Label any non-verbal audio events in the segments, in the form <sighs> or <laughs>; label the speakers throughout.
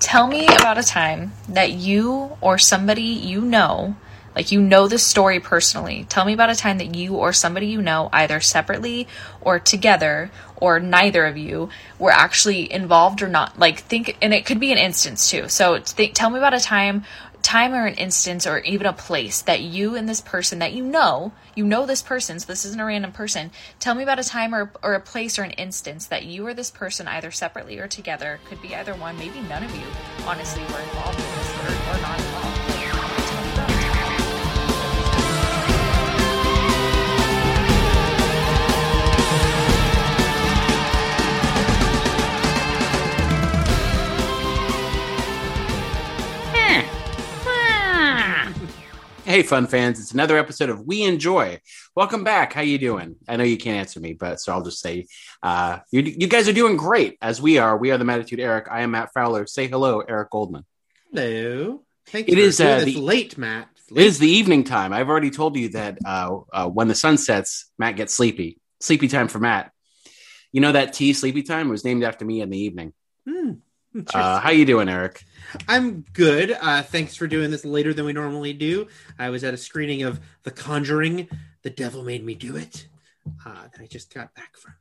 Speaker 1: Tell me about a time that you or somebody you know, like you know this story personally. Tell me about a time that you or somebody you know, either separately or together or neither of you, were actually involved or not. Like think, and it could be an instance too. So th- tell me about a time time or an instance or even a place that you and this person that you know, you know this person, so this isn't a random person. Tell me about a time or, or a place or an instance that you or this person, either separately or together, could be either one, maybe none of you, honestly, were involved in this or, or not involved.
Speaker 2: Hey, fun fans! It's another episode of We Enjoy. Welcome back. How you doing? I know you can't answer me, but so I'll just say, uh, you, you guys are doing great as we are. We are the Mattitude Eric. I am Matt Fowler. Say hello, Eric Goldman.
Speaker 3: Hello. Thank
Speaker 2: It
Speaker 3: you.
Speaker 2: is, uh, the-
Speaker 3: late, Matt. It's late.
Speaker 2: is the evening time. I've already told you that uh, uh, when the sun sets, Matt gets sleepy. Sleepy time for Matt. You know that tea, Sleepy Time, was named after me in the evening.
Speaker 3: Hmm.
Speaker 2: Uh, how you doing, Eric?
Speaker 3: I'm good. Uh, thanks for doing this later than we normally do. I was at a screening of The Conjuring. The Devil Made Me Do It. Uh, that I just got back from.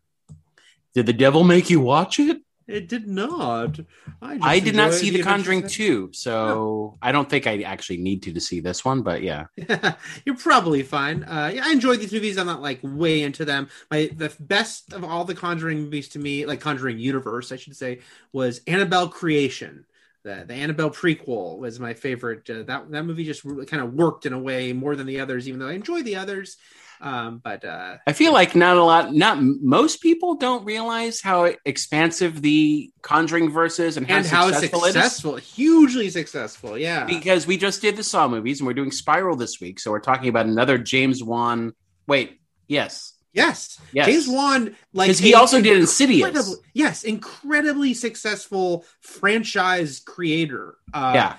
Speaker 2: Did the devil make you watch it?
Speaker 3: It did not. I, just
Speaker 2: I did not see The Conjuring
Speaker 3: Adventures
Speaker 2: 2, so I don't think I actually need to to see this one, but yeah. <laughs>
Speaker 3: You're probably fine. Uh, yeah, I enjoyed these movies. I'm not like way into them. My the best of all the Conjuring movies to me, like Conjuring universe, I should say, was Annabelle Creation. The, the Annabelle prequel was my favorite. Uh, that that movie just really kind of worked in a way more than the others, even though I enjoy the others. Um, but uh,
Speaker 2: I feel like not a lot, not most people don't realize how expansive the Conjuring verse is and how
Speaker 3: and how
Speaker 2: successful,
Speaker 3: successful, hugely successful. Yeah.
Speaker 2: Because we just did the Saw movies and we're doing Spiral this week, so we're talking about another James Wan. Wait, yes,
Speaker 3: yes,
Speaker 2: yes.
Speaker 3: James Wan, like
Speaker 2: he also did Insidious.
Speaker 3: incredibly- yes, incredibly successful franchise creator. Uh,
Speaker 2: Yeah,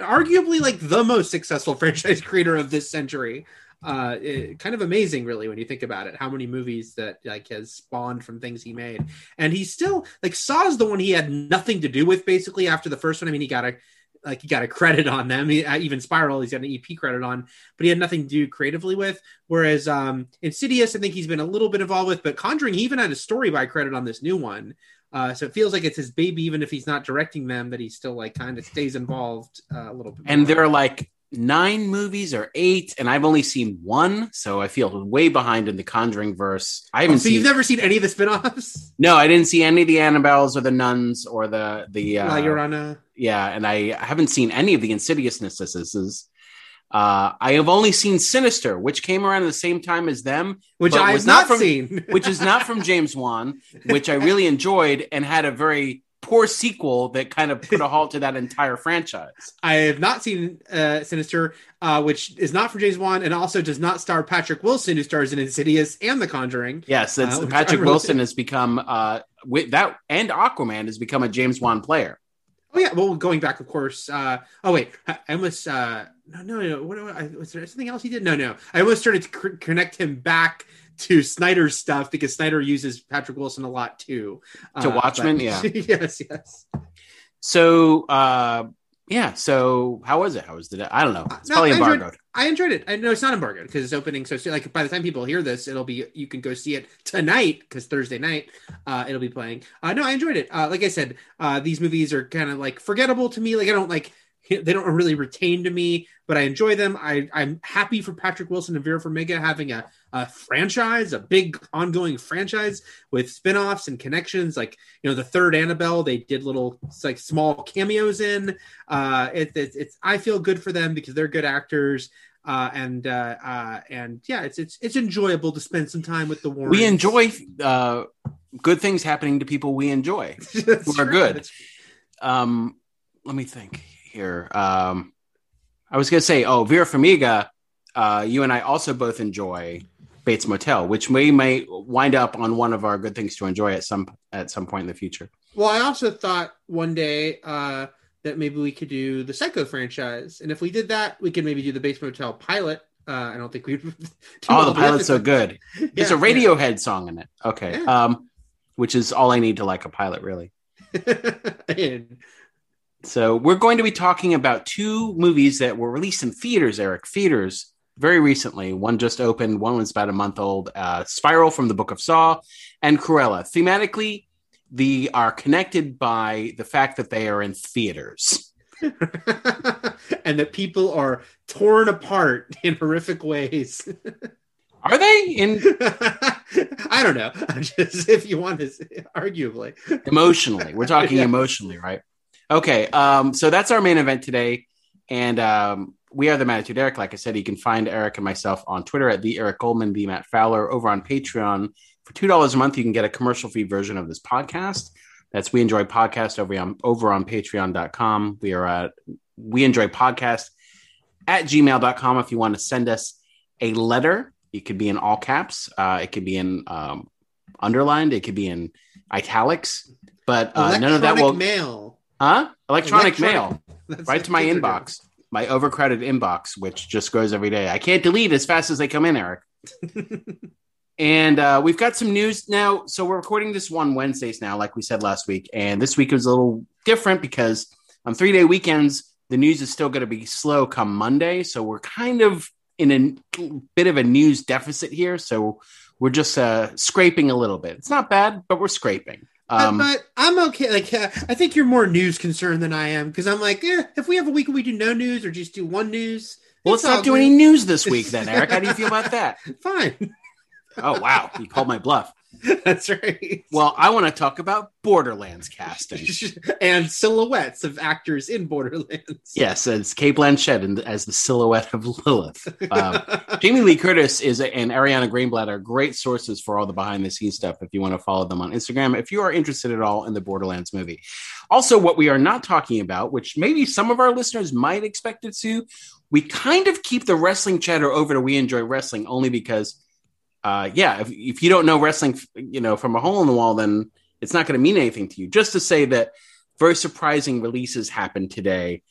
Speaker 3: arguably like the most successful <laughs> franchise creator of this century. Uh, it- kind of amazing, really, when you think about it. How many movies that like has spawned from things he made, and he still like Saw is the one he had nothing to do with basically after the first one. I mean, he got a like he got a credit on them. He, uh, even Spiral, he's got an EP credit on, but he had nothing to do creatively with. Whereas um, Insidious, I think he's been a little bit involved with, but Conjuring, he even had a story by credit on this new one. Uh, so it feels like it's his baby, even if he's not directing them, that he still like kind of stays involved uh, a little bit.
Speaker 2: and
Speaker 3: more.
Speaker 2: there are like nine movies or eight, and I've only seen one, so I feel way behind in the Conjuring verse. I
Speaker 3: Oh,
Speaker 2: haven't
Speaker 3: so
Speaker 2: seen.
Speaker 3: you've never seen any of the spin-offs? <laughs>
Speaker 2: no, I didn't see any of the Annabelles or the Nuns or the the. Uh,
Speaker 3: La Llorona.
Speaker 2: yeah, and I haven't seen any of the Insidiousnesses. Uh, I have only seen Sinister, which came around at the same time as them,
Speaker 3: which I
Speaker 2: was
Speaker 3: have
Speaker 2: not
Speaker 3: not
Speaker 2: from-
Speaker 3: seen. <laughs>
Speaker 2: which is not from James Wan, which I really enjoyed and had a very poor sequel that kind of put a halt to that entire franchise. <laughs>
Speaker 3: I have not seen uh, Sinister, uh, which is not from James Wan, and also does not star Patrick Wilson, who stars in Insidious and The Conjuring.
Speaker 2: Yes, it's,
Speaker 3: Uh,
Speaker 2: Patrick Wilson has become uh, with that, and Aquaman has become a James Wan player.
Speaker 3: Oh yeah, well, going back, of course. Uh, oh wait, I almost uh, no, no, no. What I, was there something else he did? No, no. I almost started to c- connect him back to Snyder's stuff because Snyder uses Patrick Wilson a lot too.
Speaker 2: To
Speaker 3: Uh,
Speaker 2: Watchmen,
Speaker 3: but-
Speaker 2: yeah. <laughs>
Speaker 3: yes, yes.
Speaker 2: So, uh, yeah. So how was it? How was it? I don't know. It's
Speaker 3: No,
Speaker 2: probably
Speaker 3: I enjoyed-
Speaker 2: embargoed.
Speaker 3: I enjoyed it. I know it's not embargoed because it's opening so soon. Like by the time people hear this, it'll be you can go see it tonight because Thursday night uh, it'll be playing. Uh, no, I enjoyed it. Uh, like I said, uh, these movies are kind of like forgettable to me. Like I don't like they don't really retain to me, but I enjoy them. I I'm happy for Patrick Wilson and Vera Farmiga having a, a franchise, a big ongoing franchise with spin-offs and connections. Like you know the third Annabelle, they did little like small cameos in. Uh, it, it, it's I feel good for them because they're good actors uh, and uh, uh, and yeah, it's it's it's enjoyable to spend some time with the Warrens.
Speaker 2: We enjoy uh, good things happening to people we enjoy. <laughs> Who are
Speaker 3: right.
Speaker 2: good. Um, let me think here. Um, I was going to say, oh, Vera Farmiga, uh, you and I also both enjoy Bates Motel, which we may wind up on one of our good things to enjoy at some at some point in the future.
Speaker 3: Well, I also thought one day uh, that maybe we could do the Psycho franchise, and if we did that, we could maybe do the Bates Motel pilot. Uh, I don't think we'd. <laughs> do
Speaker 2: Oh, the pilot's so good. <laughs> There's a
Speaker 3: Yeah,
Speaker 2: Radiohead song in it. Okay,
Speaker 3: Yeah.
Speaker 2: um, which is all I need to like a pilot, really. <laughs>
Speaker 3: And-
Speaker 2: So we're going to be talking about two movies that were released in theaters, Eric. Theaters very recently. One just opened. One was about a month old. Uh, Spiral from the Book of Saw and Cruella. Thematically, the are connected by the fact that they are in theaters. <laughs>
Speaker 3: and that people are torn apart in horrific ways. <laughs>
Speaker 2: Are they in <laughs>
Speaker 3: I don't know. I'm just if you want to, say- arguably.
Speaker 2: emotionally? We're talking
Speaker 3: Yeah.
Speaker 2: emotionally, right? Okay. Um, so that's our main event today, and um, we are the Mattitude Eric. Like I said, you can find Eric and myself on Twitter at the Eric Goldman, the Matt Fowler, over on Patreon. For two dollars a month, you can get a commercial free version of this podcast. That's We Enjoy Podcast over on over on patreon.com. We are at We Enjoy Podcast at gmail.com if you want to send us a letter. It could be in all caps, uh, it could be in um, underlined, it could be in italics, but uh, none of that will
Speaker 3: mail.
Speaker 2: Huh? Electronic,
Speaker 3: Electronic-
Speaker 2: mail <laughs>
Speaker 3: That's
Speaker 2: right to my inbox, my overcrowded inbox, which just grows every day. I can't delete as fast as they come in, Eric. <laughs> and uh, we've got some news now. So we're recording this one Wednesdays now, like we said last week, and this week was a little different because on three day weekends, the news is still going to be slow come Monday. So we're kind of in a bit of a news deficit here. So we're just uh, scraping a little bit. It's not bad, but we're scraping. Um,
Speaker 3: but, but I'm okay. Like uh, I think you're more news concerned than I am because I'm like, eh, if we have a week where we do no news or just do one news,
Speaker 2: well, let's not do
Speaker 3: good.
Speaker 2: any news this week then, Eric. How do you <laughs> feel about that?
Speaker 3: Fine,
Speaker 2: Oh wow, you called my bluff. <laughs>
Speaker 3: that's right.
Speaker 2: Well, I want to talk about Borderlands casting. <laughs>
Speaker 3: and silhouettes of actors in Borderlands.
Speaker 2: yes, as Cate Blanchett and as the silhouette of Lilith. Um, <laughs> Jamie Lee Curtis is a, and Ariana Greenblatt are great sources for all the behind the scenes stuff. If you want to follow them on Instagram, if you are interested at all in the Borderlands movie. Also, what we are not talking about, which maybe some of our listeners might expect it to, we kind of keep the wrestling chatter over to We Enjoy Wrestling only because, uh, yeah, if, if you don't know wrestling, you know, from a hole in the wall, then it's not going to mean anything to you. Just to say that very surprising releases happened today.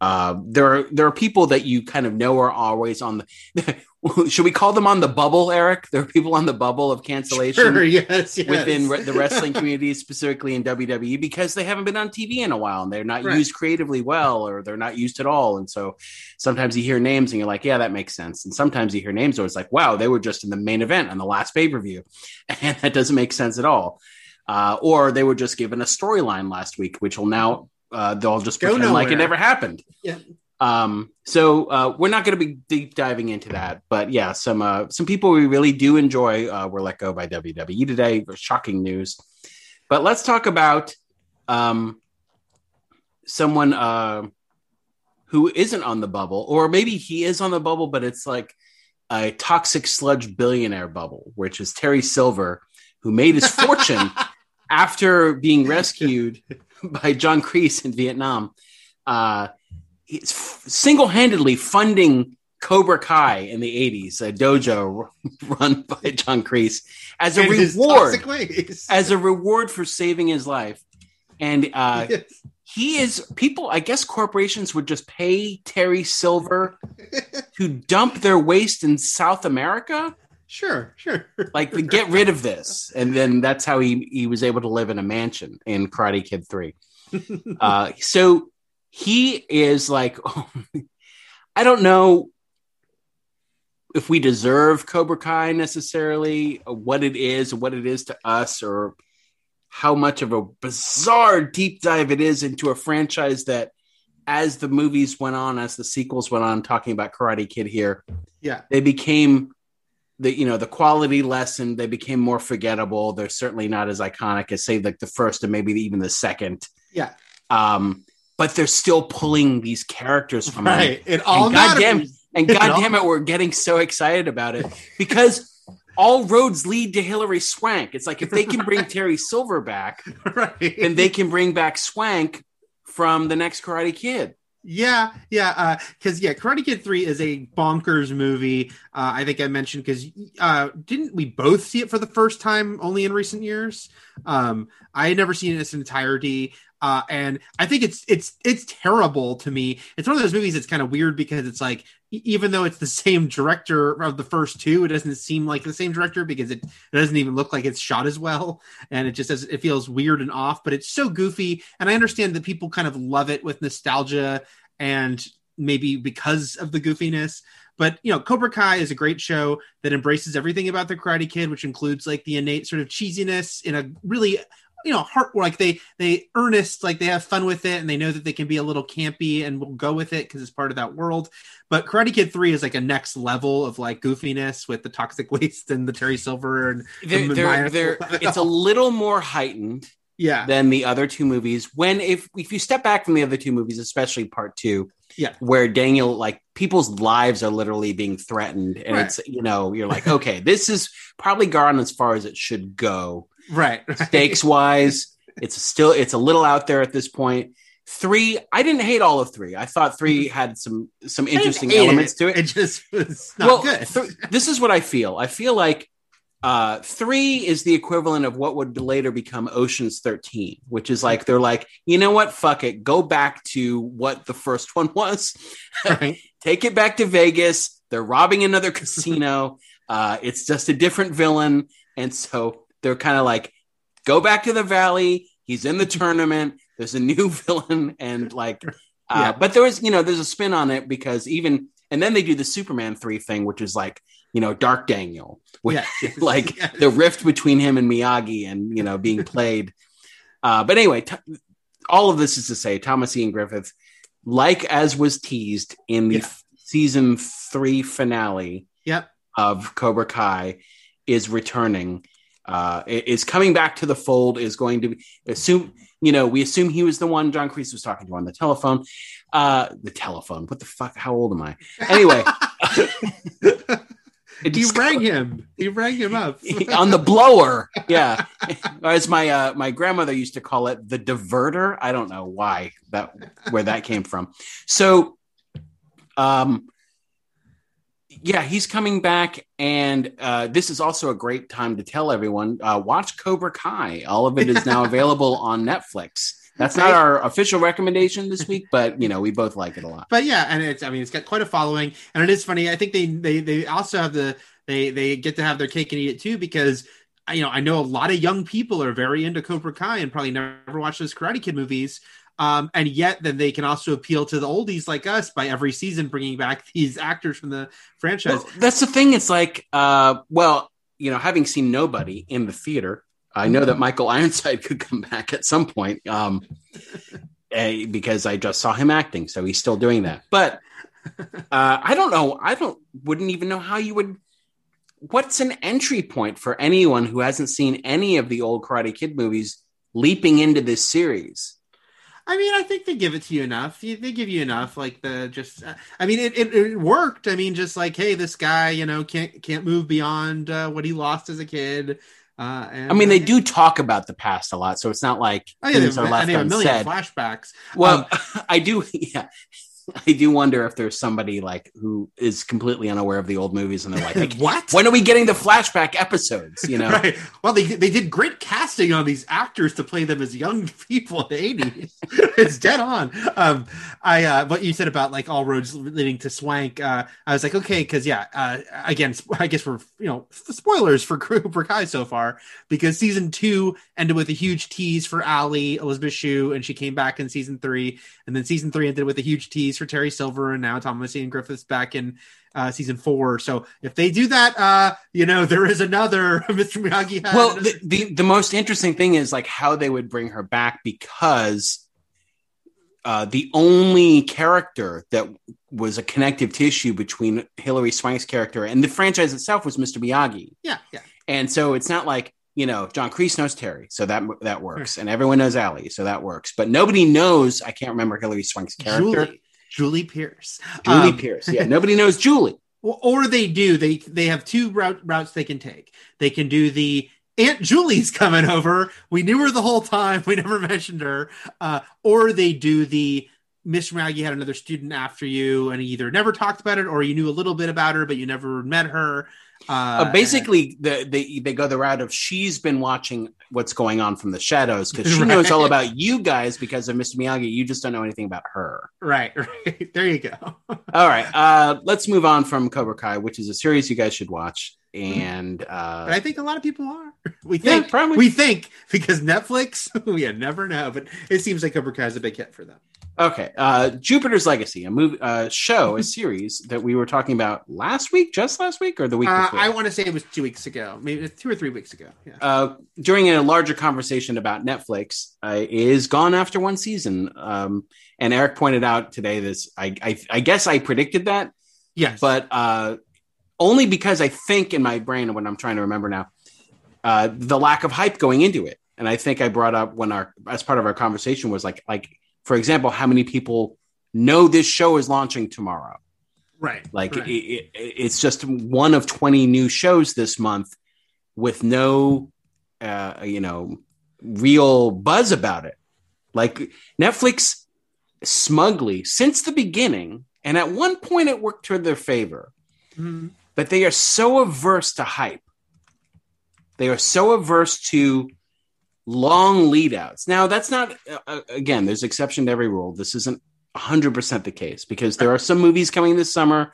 Speaker 2: Uh, there are there are people that you kind of know are always on the. <laughs> should we call them on the bubble, Eric? There are people on the bubble of cancellation
Speaker 3: Sure, yes, yes.
Speaker 2: within the wrestling <laughs> community, specifically in WWE, because they haven't been on TV in a while and they're not
Speaker 3: Right.
Speaker 2: used creatively well or they're not used at all. And so sometimes you hear names and you're like, yeah, that makes sense. And sometimes you hear names where it's like, wow, they were just in the main event on the last pay per view. <laughs> And that doesn't make sense at all. Uh, or they were just given a storyline last week, which will now, uh, they'll just
Speaker 3: Go
Speaker 2: pretend like it never happened.
Speaker 3: Yeah.
Speaker 2: Um, so uh, we're not going to be deep diving into that, but yeah, some uh, some people we really do enjoy uh, were let go by WWE today. Shocking news. But let's talk about um, someone uh, who isn't on the bubble, or maybe he is on the bubble, but it's like a toxic sludge billionaire bubble, which is Terry Silver, who made his fortune <laughs> after being rescued <laughs> by John Kreese in Vietnam. Uh, he's f- single-handedly funding Cobra Kai in the 80s, a dojo <laughs> run by John Kreese, as a
Speaker 3: And
Speaker 2: reward as a reward for saving his life. And uh, <laughs>
Speaker 3: Yes.
Speaker 2: he is people. I guess corporations would just pay Terry Silver to dump their waste in South America,
Speaker 3: Sure, sure.
Speaker 2: like to <laughs> get rid of this, and then that's how he he was able to live in a mansion in Karate Kid Three. Uh, so he is like, <laughs> I don't know if we deserve Cobra Kai necessarily, what it is, what it is to us, or how much of a bizarre deep dive it is into a franchise that, as the movies went on, as the sequels went on, talking about Karate Kid here,
Speaker 3: Yeah.
Speaker 2: they became the you know the quality lessened. They became more forgettable. They're certainly not as iconic as say like the first and maybe even the second.
Speaker 3: Yeah.
Speaker 2: Um, but they're still pulling these characters from.
Speaker 3: Right. It all
Speaker 2: And goddamn-. And
Speaker 3: It
Speaker 2: goddamn it, we're getting so excited about it because all roads lead to Hilary Swank. It's like if they can bring <laughs> Terry Silver back,
Speaker 3: right.
Speaker 2: then they can bring back Swank from the next Karate Kid.
Speaker 3: Yeah, yeah, uh because yeah, Karate Kid Three is a bonkers movie. Uh, I think I mentioned because uh, didn't we both see it for the first time only in recent years? Um, I had never seen it in its entirety, uh, and I think it's it's it's terrible to me. It's one of those movies that's kind of weird because it's like even though it's the <laughs> same director of the first two, it doesn't seem like the same director because it, it doesn't even look like it's shot as well, and it just does it feels weird and off. But it's so goofy, and I understand that people kind of love it with nostalgia and maybe because of the goofiness. But you know, Cobra Kai is a great show that embraces everything about the Karate Kid, which includes like the innate sort of cheesiness in a really you know heart like they they earnest like they have fun with it and they know that they can be a little campy and will go with it because it's part of that world but karate kid 3 is like a next level of like goofiness with the toxic <laughs> waste and the terry silver and
Speaker 2: They're,
Speaker 3: the
Speaker 2: they're, they're, <laughs> it's a little more heightened
Speaker 3: yeah
Speaker 2: than the other two movies. When if if you step back from the other two movies, especially part two,
Speaker 3: Yeah.
Speaker 2: where Daniel like people's lives are literally being threatened, and
Speaker 3: Right.
Speaker 2: it's you know you're like okay, this is probably gone as far as it should go
Speaker 3: right, <laughs> right.
Speaker 2: stakes wise. It's still it's a little out there at this point. Three, I didn't hate all of three. I thought three had some some interesting elements to it.
Speaker 3: it just was not
Speaker 2: well,
Speaker 3: good
Speaker 2: th- this is what I feel. I feel like uh, three is the equivalent of what would later become Ocean's 13, which is like, they're like, you know what? Fuck it. Go back to what the first one was. <laughs>
Speaker 3: right
Speaker 2: Take it back to Vegas. They're robbing another <laughs> casino. Uh, it's just a different villain. And so they're kind of like, go back to the valley. He's in the tournament. There's a new <laughs> villain. And like, uh,
Speaker 3: Yeah.
Speaker 2: but there was, you know, there's a spin on it because even, and then they do the Superman 3 thing, which is like, you know, Dark Daniel, <laughs> which,
Speaker 3: Yeah. <laughs>
Speaker 2: like the rift between him and Miyagi and, you know, being played. Uh, but anyway, t- all of this is to say Thomas Ian Griffith, like as was teased in the f- season three finale
Speaker 3: Yep.
Speaker 2: of Cobra Kai, is returning. Uh, is coming back to the fold. Is going to be, assume you know we assume he was the one John Kreese was talking to on the telephone. Uh, the telephone. What the fuck? How old am I? Anyway, <laughs>
Speaker 3: he rang him he rang him up <laughs>
Speaker 2: on the blower. Yeah, as my uh, my grandmother used to call it, the diverter. I don't know why that where that came from. So, um, yeah, he's coming back, and uh, this is also a great time to tell everyone uh, watch Cobra Kai. All of it is now <laughs> available on Netflix. That's not our official recommendation this week, but you know we both like it a lot.
Speaker 3: but yeah and it's i mean it's got quite a following and it is funny i think they they they also have the they they get to have their cake and eat it too because you know i know a lot of young people are very into cobra kai and probably never watched those karate kid movies um, and yet then they can also appeal to the oldies like us by every season bringing back <laughs> these actors from the franchise
Speaker 2: Well, that's the thing. It's like, uh, well, you know, having seen nobody in the theater, I know that Michael <laughs> Ironside could come back at some point um, eh, because I just saw him acting, so he's still doing that. But uh, I don't know. I don't wouldn't even know how you would. What's an entry point for anyone who hasn't seen any of the old Karate Kid movies leaping into this series?
Speaker 3: I mean, I think they give it to you enough. They give you enough, like the just. uh, I mean, it, it, it worked. I mean, just like, hey, this guy, you know, can't can't move beyond uh, what he lost as a kid. Uh, and,
Speaker 2: I mean, they do talk about the past a lot, so it's not like
Speaker 3: Oh, yeah, they
Speaker 2: things
Speaker 3: have,
Speaker 2: are left
Speaker 3: they have a million
Speaker 2: unsaid.
Speaker 3: flashbacks.
Speaker 2: Well, <laughs> I do. <laughs> Yeah, I do wonder if there's somebody like who is completely unaware of the old movies and they're <laughs> like,
Speaker 3: what?
Speaker 2: when are we getting the flashback episodes? You know,
Speaker 3: Right. Well, they they did great casting on these actors to play them as young <laughs> people in the eighties. <laughs> it's dead on. Um, I uh, what you said about like all roads leading to Swank. Uh, I was like, okay, because yeah, uh, again, I guess we're you know spoilers for Cobra Kai so far because season two ended with a huge tease for Ali Elisabeth Shue, and she came back in season three, and then season three ended with a huge tease for Terry Silver, and now Thomas Ian Griffith's back in uh, season four. So if they do that, uh, you know, there is another <laughs> Mr. Miyagi.
Speaker 2: well, the, the the most interesting thing is like how they would bring her back because uh, the only character that was a connective tissue between Hilary Swank's character and the franchise itself was Mr. Miyagi.
Speaker 3: yeah, yeah.
Speaker 2: And so it's not like, you know, John Kreese knows Terry, so that that works. And everyone knows Ali, so that works. But nobody knows, I can't remember Hilary Swank's character.
Speaker 3: Julie, Julie Pierce.
Speaker 2: Julie
Speaker 3: Um,
Speaker 2: Pierce. Yeah, nobody knows <laughs> Julie.
Speaker 3: Or, they do. They they have two route, routes they can take. They can do the Aunt Julie's coming over. We knew her the whole time. We never <laughs> mentioned her. Uh, or they do the Miss Miyagi had another student after you, and he either never talked about it or you knew a little bit about her, but you never met her. Uh,
Speaker 2: basically, the, they they go the route of she's been watching what's going on from the shadows because she <laughs>
Speaker 3: Right.
Speaker 2: knows all about you guys because of Mr. Miyagi. You just don't know anything about her.
Speaker 3: right, <laughs> right. There you go. <laughs>
Speaker 2: All right, uh, let's move on from Cobra Kai, which is a series you guys should watch. And
Speaker 3: But
Speaker 2: uh,
Speaker 3: I think a lot of people are. We
Speaker 2: yeah,
Speaker 3: think
Speaker 2: probably.
Speaker 3: we think because Netflix, we never know, but it seems like Cobra Kai is a big hit for them.
Speaker 2: Okay, uh, Jupiter's Legacy, a movie, uh, show, a series that we were talking about last week, just last week, or the week
Speaker 3: Uh,
Speaker 2: before.
Speaker 3: I want to say it was two weeks ago, maybe two or three weeks ago. Yeah.
Speaker 2: uh, during a larger conversation about Netflix, uh, is gone after one season. Um, and Eric pointed out today this. I, I, I guess I predicted that,
Speaker 3: Yes,
Speaker 2: but uh, only because I think in my brain, when I'm trying to remember now, uh, the lack of hype going into it. And I think I brought up when our as part of our conversation was like like for example, how many people know this show is launching tomorrow?
Speaker 3: right.
Speaker 2: Like
Speaker 3: right.
Speaker 2: it, it, it's just one of 20 new shows this month with no, uh, you know, real buzz about it. Like Netflix smugly since the beginning, and at one point it worked to their favor,
Speaker 3: Mhm.
Speaker 2: but they are so averse to hype. They are so averse to long lead outs. Now, that's not, uh, uh, again, there's exception to every rule. This isn't 100% the case because there are some movies coming this summer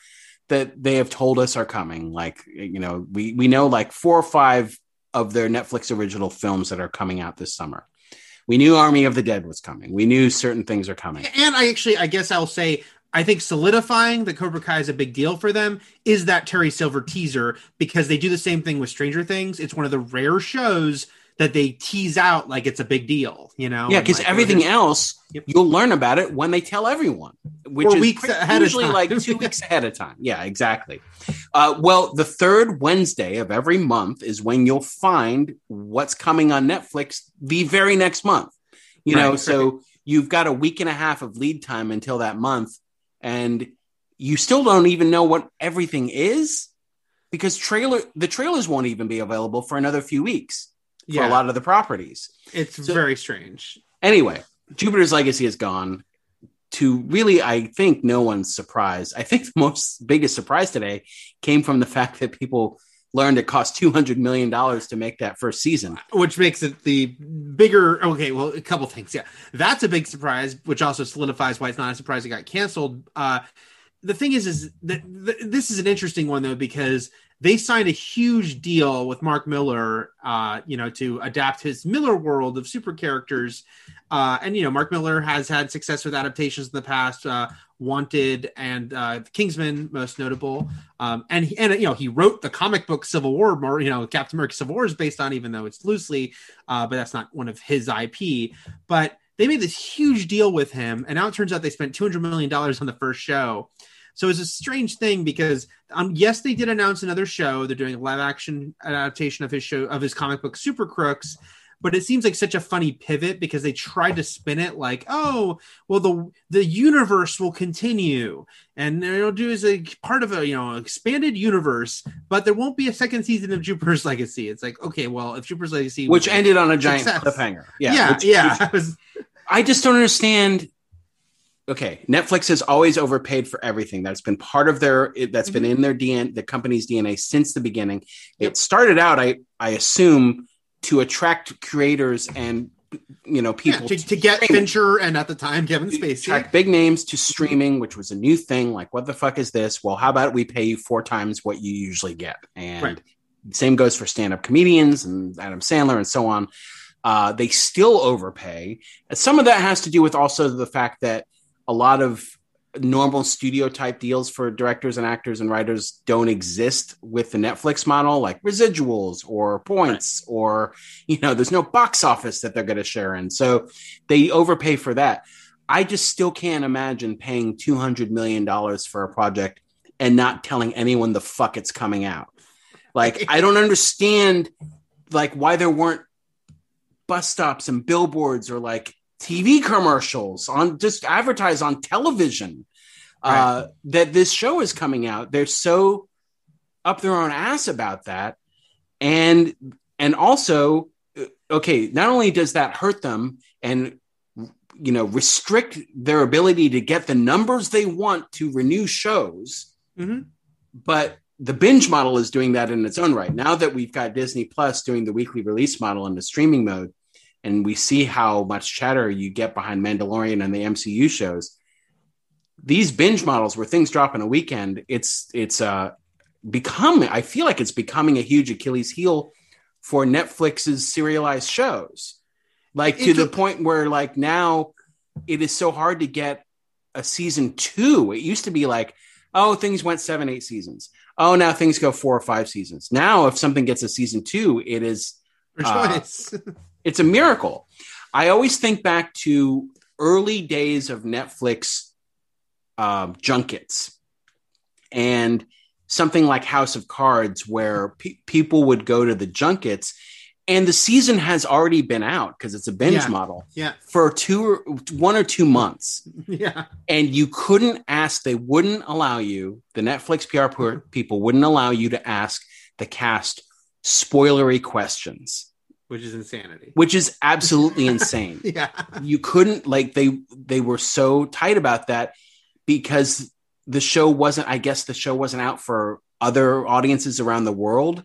Speaker 2: that they have told us are coming. Like, you know, we, we know like four or five of their Netflix original films that are coming out this summer. We knew Army of the Dead was coming. We knew certain things are coming.
Speaker 3: And I actually, I guess I'll say, I think solidifying that Cobra Kai is a big deal for them is that Terry Silver teaser because they do the same thing with Stranger Things. It's one of the rare shows that they tease out like it's a big deal, you know?
Speaker 2: Yeah, because
Speaker 3: like,
Speaker 2: everything
Speaker 3: here's-
Speaker 2: else
Speaker 3: Yep.
Speaker 2: you'll learn about it when they tell everyone, which
Speaker 3: Or
Speaker 2: is
Speaker 3: weeks ahead
Speaker 2: usually like two <laughs> weeks ahead of time. Yeah, exactly. Uh, well, the third Wednesday of every month is when you'll find what's coming on Netflix the very next month. You know,
Speaker 3: Right,
Speaker 2: so you've got a week and a half of lead time until that month, and you still don't even know what everything is because trailer the trailers won't even be available for another few weeks for
Speaker 3: yeah,
Speaker 2: a lot of the properties.
Speaker 3: it's
Speaker 2: So-
Speaker 3: very strange.
Speaker 2: Anyway, Jupiter's Legacy is gone. To really, I think no one's surprised. I think the most biggest surprise today came from the fact that people learned it cost two hundred million dollars to make that first season.
Speaker 3: which makes it the bigger okay well a couple things yeah that's a big surprise which also solidifies why it's not a surprise it got canceled uh the thing is is that th- this is an interesting one though because they signed a huge deal with mark millar uh you know to adapt his millarworld of super characters uh and you know mark millar has had success with adaptations in the past uh wanted and uh kingsman most notable um, and he, and you know he wrote the comic book Civil War. You know Captain America Civil War is based on, even though it's loosely, uh, but that's not one of his IP. But they made this huge deal with him, and now it turns out they spent two hundred million dollars on the first show. So it's a strange thing because um, yes, they did announce another show. They're doing a live action adaptation of his show of his comic book Super Crooks. But it seems like such a funny pivot because they tried to spin it like, oh, well, the the universe will continue, and it'll do as a part of a you know expanded universe, but there won't be a second season of Jupiter's Legacy. It's like, okay, well, if Jupiter's Legacy,
Speaker 2: Which ended on a giant
Speaker 3: Success.
Speaker 2: cliffhanger.
Speaker 3: yeah,
Speaker 2: which-
Speaker 3: yeah,
Speaker 2: which <laughs>
Speaker 3: I
Speaker 2: just don't understand okay, Netflix has always overpaid for everything. That's been part of their that's been
Speaker 3: Mhm.
Speaker 2: in their DNA, the company's DNA since the beginning.
Speaker 3: Yep.
Speaker 2: It started out, I I assume, to attract creators and you know
Speaker 3: Yeah,
Speaker 2: people
Speaker 3: to, to get
Speaker 2: streaming.
Speaker 3: Fincher and at the time Kevin Spacey.
Speaker 2: attract big names to streaming, which was a new thing. Like, what the fuck is this? Well, how about we pay you four times what you usually get? And
Speaker 3: Right.
Speaker 2: same goes for stand-up comedians and Adam Sandler and so on. Uh, they still overpay. Some of that has to do with also the fact that a lot of normal studio type deals for directors and actors and writers don't exist with the Netflix model, like residuals or points, or you know, there's no box office that they're going to share in. So they overpay for that. I just still can't imagine paying two hundred million dollars for a project and not telling anyone the fuck it's coming out. Like I don't understand like why there weren't bus stops and billboards or like TV commercials on just advertise on television uh, that this show is coming out. They're so up their own ass about that, and and also uh, okay, not only does that hurt them and you know restrict their ability to get the numbers they want to renew shows,
Speaker 3: Mhm.
Speaker 2: but the binge model is doing that in its own right. Now that we've got Disney Plus doing the weekly release model in the streaming mode, and we see how much chatter you get behind Mandalorian and the MCU shows, these binge models where things drop in a weekend, it's it's uh become I feel like it's becoming a huge Achilles heel for Netflix's serialized shows. Like to
Speaker 3: It's
Speaker 2: the point where like now it is so hard to get a season two. It used to be like, oh, things went seven, eight seasons. Oh, now things go four or five seasons. Now, if something gets a season two, it is Uh,
Speaker 3: choice.
Speaker 2: It's a miracle. I always think back to early days of Netflix um, junkets and something like House of Cards, where pe- people would go to the junkets and the season has already been out because it's a binge
Speaker 3: Yeah.
Speaker 2: model
Speaker 3: yeah,
Speaker 2: for two or one or two months <laughs>
Speaker 3: yeah.
Speaker 2: and you couldn't ask they wouldn't allow you the netflix pr people wouldn't allow you to ask the cast spoilery questions
Speaker 3: Which is insanity.
Speaker 2: which is absolutely insane. <laughs>
Speaker 3: Yeah,
Speaker 2: you couldn't like they they were so tight about that because the show wasn't i guess the show wasn't out for other audiences around the world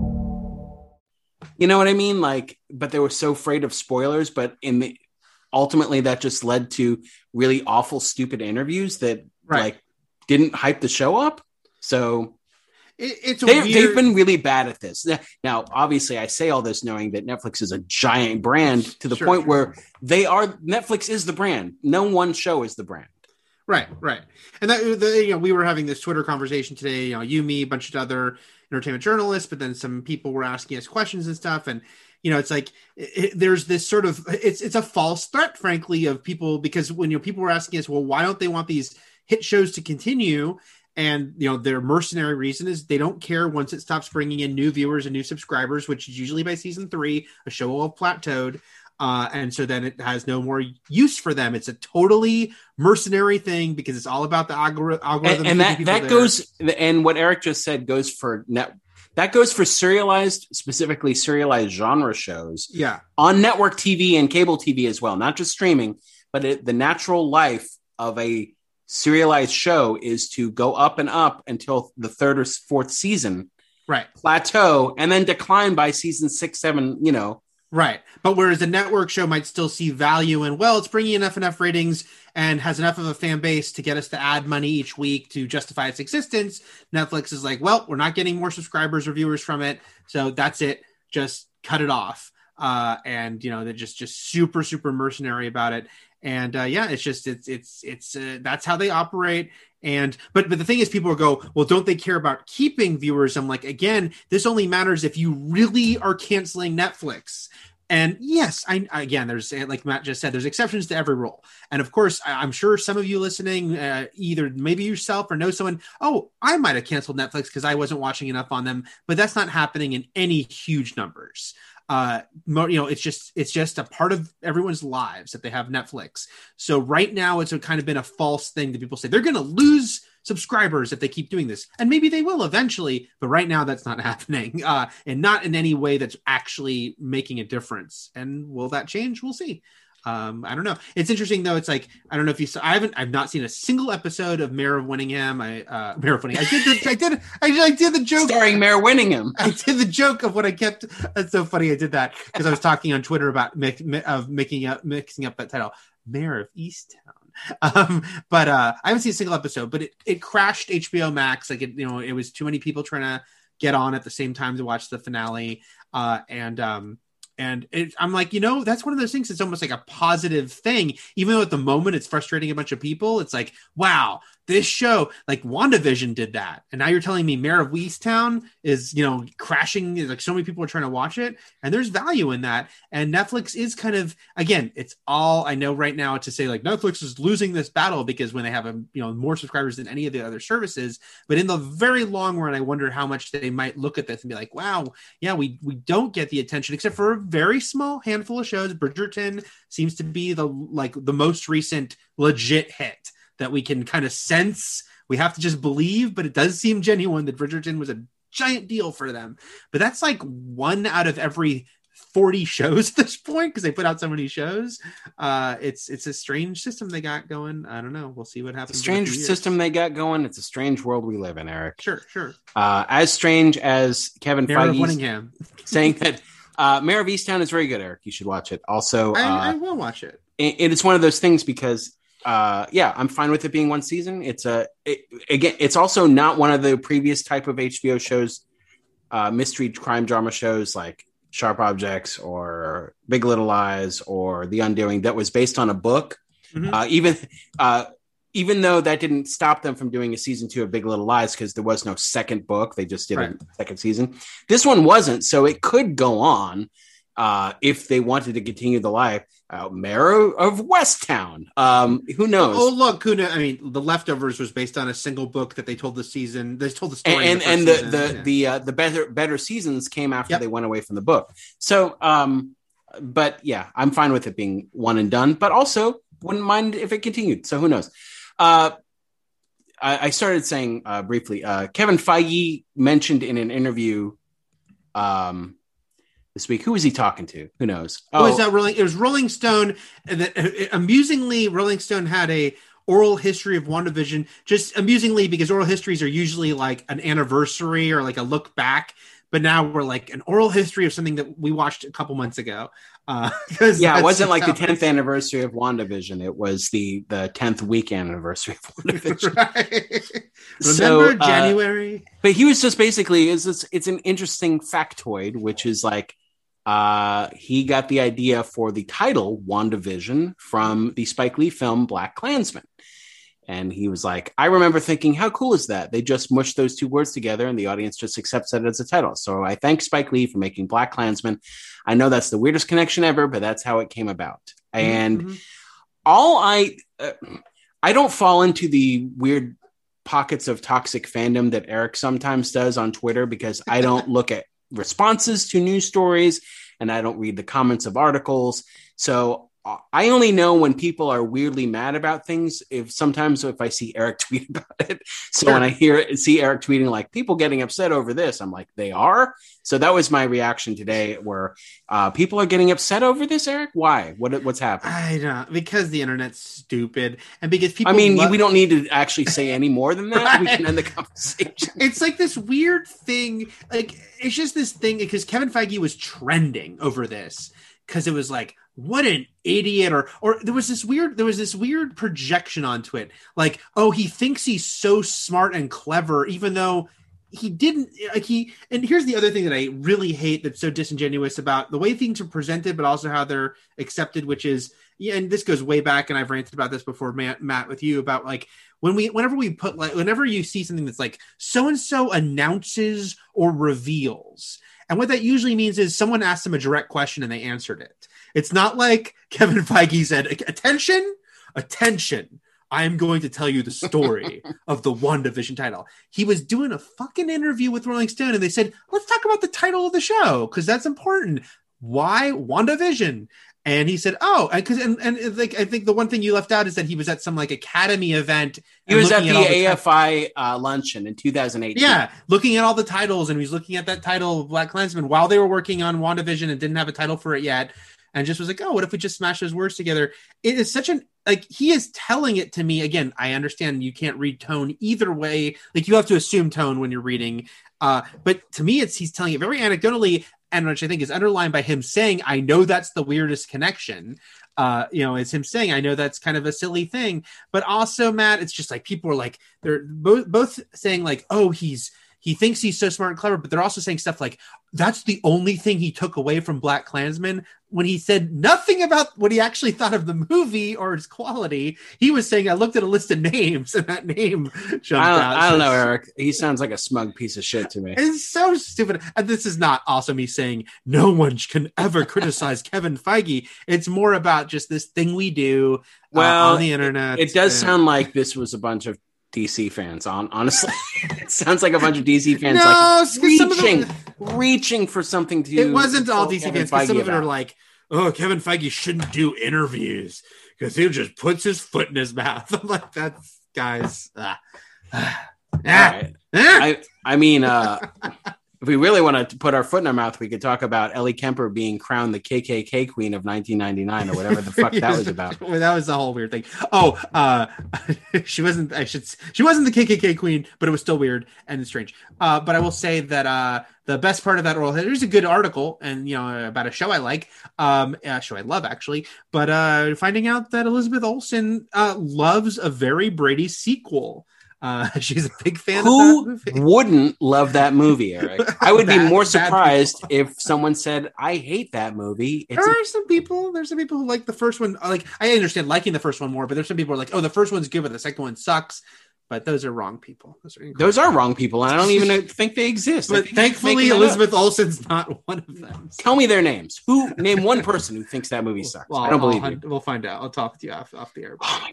Speaker 2: You know what I mean? Like, but they were so afraid of spoilers. But in the ultimately, that just led to really awful, stupid interviews that
Speaker 3: Right.
Speaker 2: like didn't hype the show up. So
Speaker 3: it, it's
Speaker 2: they,
Speaker 3: weird.
Speaker 2: they've been really bad at this. Now, obviously, I say all this knowing that Netflix is a giant brand to the
Speaker 3: Sure,
Speaker 2: point
Speaker 3: sure.
Speaker 2: where they are. Netflix is the brand. No one show is the brand.
Speaker 3: Right, right. And that the, you know, we were having this Twitter conversation today, you know, you, me, a bunch of other entertainment journalists, but then some people were asking us questions and stuff. And, you know, it's like, it, there's this sort of, it's, it's a false threat, frankly, of people, because when, you know, people were asking us, well, why don't they want these hit shows to continue? And, you know, their mercenary reason is they don't care once it stops bringing in new viewers and new subscribers, which is usually by season three, a show will have plateaued. Uh, and so then it has no more use for them. It's a totally mercenary thing because it's all about the algori- algorithm.
Speaker 2: and, and that that
Speaker 3: there.
Speaker 2: goes and what eric just said goes for net that goes for serialized specifically serialized genre shows
Speaker 3: yeah,
Speaker 2: on network tv and cable tv as well not just streaming but it, the natural life of a serialized show is to go up and up until the third or fourth season
Speaker 3: right.
Speaker 2: plateau and then decline by season six seven you know
Speaker 3: Right. But whereas a network show might still see value in, well, it's bringing enough enough ratings and has enough of a fan base to get us to add money each week to justify its existence. Netflix is like, well, we're not getting more subscribers or viewers from it. So that's it. Just cut it off. Uh, and you know, they're just just super, super mercenary about it. And uh, yeah, it's just it's it's it's uh, that's how they operate. And but but the thing is, people go, well, don't they care about keeping viewers? I'm like, again, this only matters if you really are canceling Netflix. And yes, I again, there's like Matt just said, there's exceptions to every rule. And of course, I, am sure some of you listening, uh, either maybe yourself or know someone, oh, I might have canceled Netflix because I wasn't watching enough on them. But that's not happening in any huge numbers uh you know it's just it's just a part of everyone's lives that they have netflix. So right now it's a kind of been a false thing that people say they're going to lose subscribers if they keep doing this. And maybe they will eventually but right now that's not <laughs> happening uh and not in any way that's actually making a difference. And will that change? We'll see um, I don't know. It's interesting though. It's like I don't know if you saw. I haven't. I've not seen a single episode of Mayor of Winningham. I uh, Mare of Winningham. I did. The, I did. I, I did the joke
Speaker 2: starring Mare Winningham. <laughs>
Speaker 3: I did the joke of what I kept. That's so funny. I did that because I was talking on Twitter about of making up mixing up that title, Mare of Easttown. Um, but uh, I haven't seen a single episode. But it it crashed HBO Max. Like it, you know, it was too many people trying to get on at the same time to watch the finale. Uh, and um, and it, I'm like, you know, that's one of those things. It's almost like a positive thing, even though at the moment it's frustrating a bunch of people. It's like, wow, this show, like WandaVision did that. And now you're telling me Mare of Easttown is, you know, crashing. Like so many people are trying to watch it. And there's value in that. And Netflix is kind of, again, it's all I know right now to say like Netflix is losing this battle because when they have, a, you know, more subscribers than any of the other services. But in the very long run, I wonder how much they might look at this and be like, wow, yeah, we, we don't get the attention except for a very small handful of shows. Bridgerton seems to be the, like the most recent legit hit that we can kind of sense. We have to just believe, but it does seem genuine that Bridgerton was a giant deal for them. But that's like one out of every 40 <laughs> shows at this point because they put out so many shows. Uh, it's it's a strange system they got going. I don't know. We'll see what happens.
Speaker 2: strange system they got going. It's a strange world we live in, Eric.
Speaker 3: Sure, sure.
Speaker 2: Uh, as strange as Kevin Feige <laughs> saying that uh, Mare of Easttown is very good, Eric. You should watch it. Also,
Speaker 3: I, I uh, will watch it.
Speaker 2: it. It's one of those things because uh yeah i'm fine with it being one season it's a it, again it's also not one of the previous type of hbo shows uh mystery crime drama shows like sharp objects or big little lies or the undoing that was based on a book mm-hmm. uh even uh even though that didn't stop them from doing a season two of Big Little Lies because there was no second book, they just did right. a second season. This one wasn't, so it could go on uh, if they wanted to continue the life. Uh, Mare of Westtown. Um, who knows?
Speaker 3: Oh, look, who knows? I mean, The Leftovers was based on a single book that they told the season. They told the story,
Speaker 2: and the and the the yeah. the, uh, the better better seasons came after yep. they went away from the book. So, um, but yeah, I'm fine with it being one and done. But also, wouldn't mind if it continued. So who knows? Uh, I, I started saying uh, briefly. Uh, Kevin Feige mentioned in an interview. Um, this week. Who was he talking to? Who knows?
Speaker 3: Oh, was that Rolling? It was Rolling Stone. And that, uh, amusingly, Rolling Stone had a oral history of WandaVision. Just amusingly, because oral histories are usually like an anniversary or like a look back. But now we're like an oral history of something that we watched a couple months ago. Uh, <laughs>
Speaker 2: yeah, it wasn't like the tenth anniversary of WandaVision. It was the the tenth week anniversary of <laughs> WandaVision.
Speaker 3: right. Remember so, uh, January?
Speaker 2: But he was just basically is it's an interesting factoid, which is like uh, he got the idea for the title WandaVision from the Spike Lee film BlacKkKlansman. And he was like, I remember thinking, how cool is that? They just mushed those two words together and the audience just accepts it as a title. So I thank Spike Lee for making BlacKkKlansman. I know that's the weirdest connection ever, but that's how it came about. And mm-hmm. all I, uh, I don't fall into the weird pockets of toxic fandom that Eric sometimes does on Twitter because I don't <laughs> look at responses to news stories and I don't read the comments of articles. So I only know when people are weirdly mad about things if sometimes if I see Eric <laughs> tweet about it. So sure. when I hear it, see Eric tweeting like people getting upset over this, I'm like, they are. So that was my reaction today, where uh, people are getting upset over this. Eric, why? What what's happening?
Speaker 3: I don't because the internet's stupid, and because people.
Speaker 2: I mean, love- we don't need to actually say any more than that. right. We can end the conversation.
Speaker 3: It's like this weird thing. Like it's just this thing because Kevin Feige was trending over this because it was like what an idiot or or there was this weird there was this weird projection onto it. Like oh he thinks he's so smart and clever even though he didn't like he and here's the other thing that i really hate that's so disingenuous about the way things are presented but also how they're accepted which is yeah and this goes way back and i've ranted about this before matt, matt with you about like when we whenever we put like whenever you see something that's like so and so announces or reveals and what that usually means is someone asked them a direct question and they answered it it's not like Kevin Feige said, attention, attention. I am going to tell you the story <laughs> of the WandaVision title. He was doing a fucking interview with Rolling Stone and they said, let's talk about the title of the show because that's important. Why WandaVision? And he said, "Oh, because and, and like I think the one thing you left out is that he was at some like academy event.
Speaker 2: He was at the, at the AFI uh, luncheon in 2008.
Speaker 3: Yeah, looking at all the titles, and he was looking at that title, BlacKkKlansman, while they were working on WandaVision and didn't have a title for it yet and just was like, oh, what if we just smash those words together? It is such an like he is telling it to me again. I understand you can't read tone either way. Like you have to assume tone when you're reading. Uh, but to me, it's he's telling it very anecdotally, and which I think is underlined by him saying, "I know that's the weirdest connection." Uh, you know, it's him saying, "I know that's kind of a silly thing," but also, Matt, it's just like people are like they're both both saying like, "Oh, he's." He thinks he's so smart and clever, but they're also saying stuff like that's the only thing he took away from BlacKkKlansman when he said nothing about what he actually thought of the movie or its quality. He was saying, I looked at a list of names <laughs> and that name jumped
Speaker 2: I
Speaker 3: out.
Speaker 2: I don't know, Eric. He sounds like a smug piece of shit to me.
Speaker 3: It's so stupid. And this is not also me saying no one can ever criticize <laughs> Kevin Feige. It's more about just this thing we do well, uh, on the internet.
Speaker 2: It, it does and... sound like this was a bunch of DC fans. On honestly, <laughs> it sounds like a bunch of DC fans no, like reaching, them, reaching for something to.
Speaker 3: It wasn't all DC Kevin fans. Some of it are like, "Oh, Kevin Feige shouldn't do interviews because he just puts his foot in his mouth." <laughs> I'm like, "That's guys." Ah. <sighs>
Speaker 2: Ah. Right. Ah. I I mean, uh, <laughs> if we really want to put our foot in our mouth, we could talk about Ellie Kemper being crowned the KKK queen of 1999 or whatever the fuck <laughs> that was about.
Speaker 3: well, that was the whole weird thing. Oh, uh, <laughs> she wasn't. I should. She wasn't the KKK queen, but it was still weird and strange. Uh, but I will say that uh, the best part of that oral there's a good article and you know about a show I like, um, a show I love actually. But uh, finding out that Elizabeth Olsen uh, loves a very Brady sequel. Uh, <laughs> she's a big fan
Speaker 2: Who wouldn't love that movie, Eric? <laughs> I would be more surprised if someone said, I hate that movie.
Speaker 3: It's there are a- some people, there's some people who like the first one. Like, I understand liking the first one more, but there's some people who are like, oh, the first one's good, but the second one sucks but those are wrong people.
Speaker 2: Those are, those are wrong people, and I don't even <laughs> think they exist.
Speaker 3: but thankfully, Elizabeth Olsen's not one of them.
Speaker 2: Tell me their names. Who name one person who thinks that movie sucks? Well, I don't believe
Speaker 3: I'll,
Speaker 2: you.
Speaker 3: We'll find out. I'll talk with you off, off the air.
Speaker 2: Oh.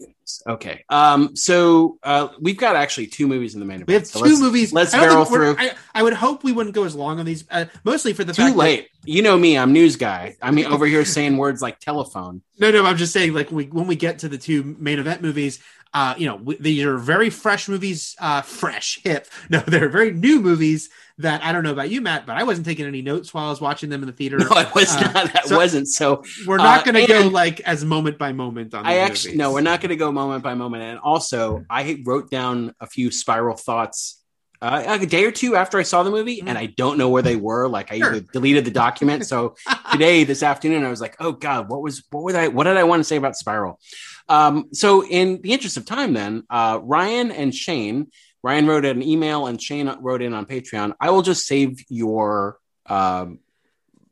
Speaker 2: Okay. Um. So uh, we've got actually two movies in the main.
Speaker 3: We have
Speaker 2: so
Speaker 3: 2 let's, movies.
Speaker 2: Let's barrel through.
Speaker 3: I, I, would hope we wouldn't go as long on these, uh, mostly for the
Speaker 2: too late. That, you know me. I'm news guy. I mean, over here saying words like telephone.
Speaker 3: No, no. I'm just saying, like, we, when we get to the two main event movies, uh, you know, w- these are very fresh movies, uh, fresh, <laughs> hip. No, they're very new movies that I don't know about you, Matt, but I wasn't taking any notes while I was watching them in the theater. <laughs>
Speaker 2: No, I was uh, not. That so wasn't. So
Speaker 3: we're not going to uh, go like as moment by moment on.
Speaker 2: I actually movies. no, we're not going to go moment by moment. And also, I wrote down a few spiral thoughts uh, like a day or two after I saw the movie, mm-hmm. and I don't know where they were. Like I sure. either deleted the document. So <laughs> today, this afternoon, I was like, "Oh God, what was what was I? What did I want to say about Spiral?" Um, so, in the interest of time, then uh, Ryan and Shane, Ryan wrote an email and Shane wrote in on Patreon. I will just save your um,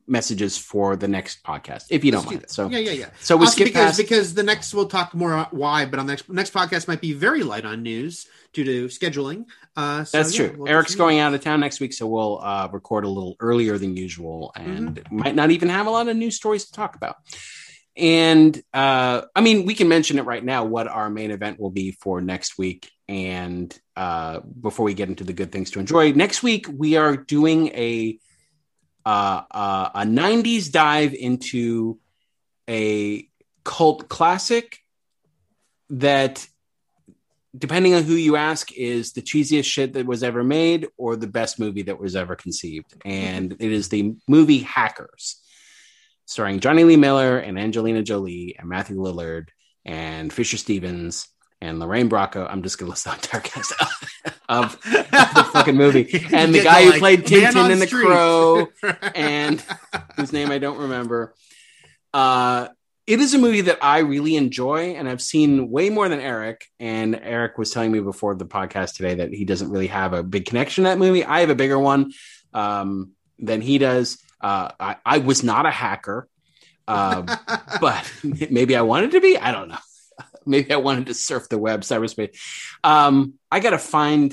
Speaker 2: messages for the next podcast if you don't Let's mind. Do so
Speaker 3: yeah, yeah, yeah.
Speaker 2: So we also skip
Speaker 3: because,
Speaker 2: past
Speaker 3: because the next we'll talk more why, but on the next next podcast might be very light on news due to scheduling. Uh, so,
Speaker 2: That's yeah, true. We'll Eric's going out of town next week, so we'll uh, record a little earlier than usual, and mm-hmm. might not even have a lot of news stories to talk about. And uh, I mean, we can mention it right now what our main event will be for next week. And uh, before we get into the good things to enjoy, next week we are doing a uh, uh, a '90s dive into a cult classic that, depending on who you ask, is the cheesiest shit that was ever made or the best movie that was ever conceived. And it is the movie Hackers starring Jonny Lee Miller and Angelina Jolie and Matthew Lillard and Fisher Stevens and Lorraine Bracco. I'm just gonna <laughs> list the entire cast of, <laughs> of the fucking movie. <laughs> And the guy who like, played Tintin in The Crow, and whose name I don't remember. Uh, it is a movie that I really enjoy, and I've seen way more than Eric. And Eric was telling me before the podcast today that he doesn't really have a big connection to that movie. I have a bigger one um, than he does. Uh, I, I, was not a hacker, uh, <laughs> but <laughs> maybe I wanted to be. I don't know. <laughs> Maybe I wanted to surf the web, cyberspace. Um, I got to find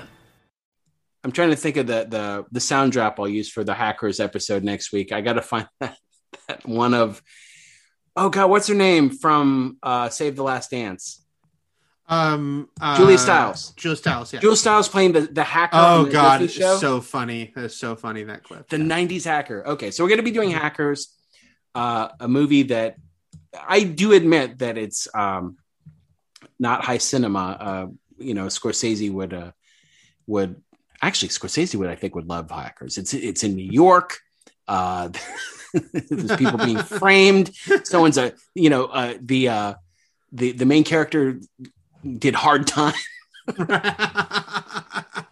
Speaker 2: I'm trying to think of the the the sound drop I'll use for the hackers episode next week. I got to find <laughs> that, that one of oh god, what's her name from uh Save the Last Dance?
Speaker 3: Um, uh,
Speaker 2: Julia Stiles.
Speaker 3: Julia Stiles. Yeah.
Speaker 2: Julia Stiles playing the the hacker.
Speaker 3: Oh
Speaker 2: the
Speaker 3: god, it's so funny. It's so funny that clip.
Speaker 2: the
Speaker 3: Yeah.
Speaker 2: 90s hacker. Okay, so we're going to be doing Hackers, uh, a movie that I do admit that it's um, not high cinema. Uh, you know, Scorsese would uh, would actually Scorsese would I think would love Hackers. It's it's in New York. Uh, <laughs> there's people being <laughs> framed. Someone's a you know uh, the uh, the the main character did hard time. <laughs>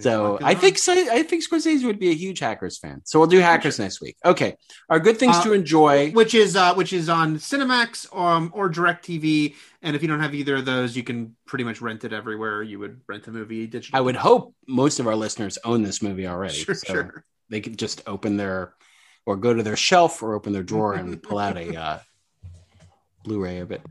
Speaker 2: So I think I think Scorsese would be a huge Hackers fan. So we'll do Hackers next week. Okay, our good things
Speaker 3: Uh,
Speaker 2: to enjoy.
Speaker 3: which is uh, which is on Cinemax um, or Direct TV. And if you don't have either of those, you can pretty much rent it everywhere you would rent a movie digitally.
Speaker 2: I would hope most of our listeners own this movie already.
Speaker 3: Sure,
Speaker 2: so
Speaker 3: sure.
Speaker 2: They could just open their or go to their shelf or open their drawer and <laughs> pull out a uh, Blu-ray of it.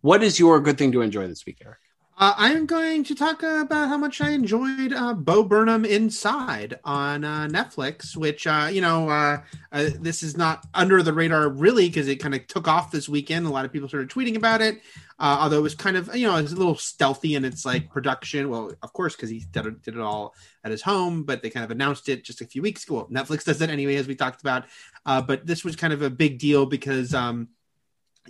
Speaker 2: What is your good thing to enjoy this week, Eric?
Speaker 3: Uh, I am going to talk about how much I enjoyed uh, Bo Burnham Inside on uh, Netflix, which, uh, you know, uh, uh, this is not under the radar really because it kind of took off this weekend. A lot of people started tweeting about it, although it was kind of, you know, it's a little stealthy in its like production. Well, of course, because he did it, did it all at his home, but they kind of announced it just a few weeks ago. Well, Netflix does that anyway, as we talked about. But this was kind of a big deal because, um,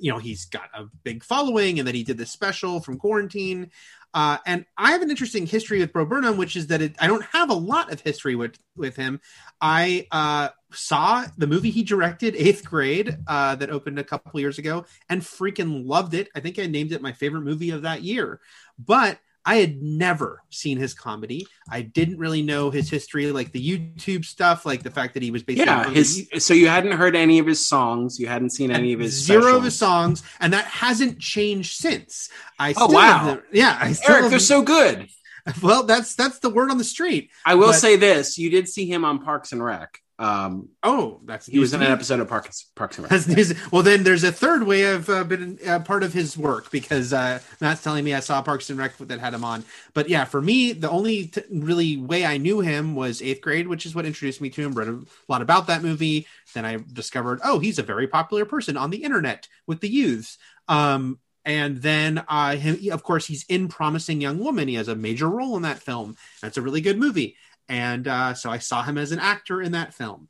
Speaker 3: you know he's got a big following and then he did this special from quarantine. Uh, and i have an interesting history with Bo Burnham which is that it, i don't have a lot of history with with him. I uh, saw the movie he directed eighth grade uh, that opened a couple years ago and freaking loved it. I think i named it my favorite movie of that year. But I had never seen his comedy. I didn't really know his history, like the YouTube stuff, like the fact that he was based
Speaker 2: Yeah,
Speaker 3: on
Speaker 2: his. So you hadn't heard any of his songs. You hadn't seen any of his
Speaker 3: zero of his songs, and that hasn't changed since. I
Speaker 2: Oh, wow.
Speaker 3: yeah, I still
Speaker 2: Eric, they're so good. <laughs>
Speaker 3: well. That's that's the word on the street.
Speaker 2: I will
Speaker 3: But-
Speaker 2: say this: you did see him on Parks and Rec. Um,
Speaker 3: Oh, that's
Speaker 2: he was in an episode of Parks Parks and <laughs> Rec.
Speaker 3: Well, then there's a third way I've uh, been uh, part of his work because uh, Matt's telling me I saw Parks and Rec that had him on. But yeah, for me, the only t- really way I knew him was eighth grade, which is what introduced me to him. Read a lot about that movie. Then I discovered, oh, he's a very popular person on the internet with the youths. Um, and then, uh, him, of course, he's in Promising Young Woman. He has a major role in that film. That's a really good movie. And uh, so I saw him as an actor in that film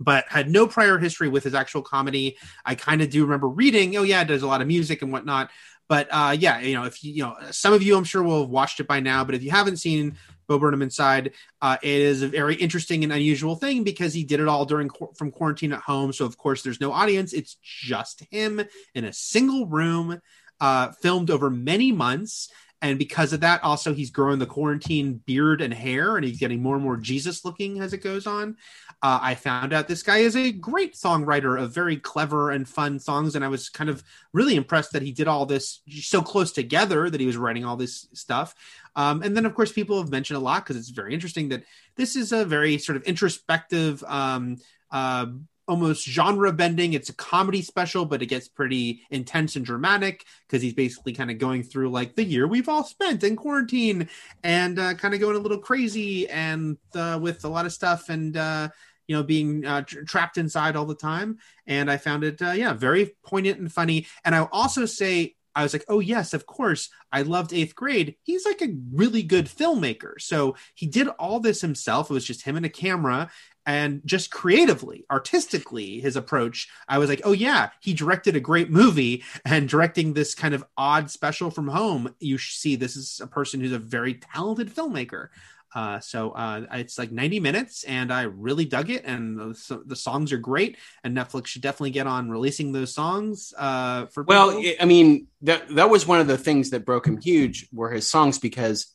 Speaker 3: but had no prior history with his actual comedy. I kind of do remember reading, oh yeah, there's a lot of music and whatnot. But uh, yeah, you know, if you, you know, some of you I'm sure will have watched it by now, but if you haven't seen Bo Burnham Inside, uh, it is a very interesting and unusual thing because he did it all during from quarantine at home. So of course there's no audience; it's just him in a single room, uh, filmed over many months. And because of that, also he's growing the quarantine beard and hair, and he's getting more and more Jesus looking as it goes on. Uh, I found out this guy is a great songwriter of very clever and fun songs, and I was kind of really impressed that he did all this so close together that he was writing all this stuff. Um, and then, of course, people have mentioned a lot because it's very interesting that this is a very sort of introspective, um, uh, almost genre bending. It's a comedy special, but it gets pretty intense and dramatic because he's basically kind of going through like the year we've all spent in quarantine and uh, kind of going a little crazy and uh, with a lot of stuff and uh, you know being uh, tra- trapped inside all the time. And I found it, uh, yeah, very poignant and funny. And I'll also say. I was like, oh, yes, of course. I loved eighth grade. He's like a really good filmmaker. So he did all this himself. It was just him and a camera. and just creatively, artistically, his approach, I was like, oh yeah, he directed a great movie and directing this kind of odd special from home. You see, this is a person who's a very talented filmmaker. Uh, so uh, it's like 90 minutes, and I really dug it. And the, the, songs are great. And Netflix should definitely get on releasing those songs. Uh, for
Speaker 2: well, people. I mean that that was one of the things that broke him huge were his songs because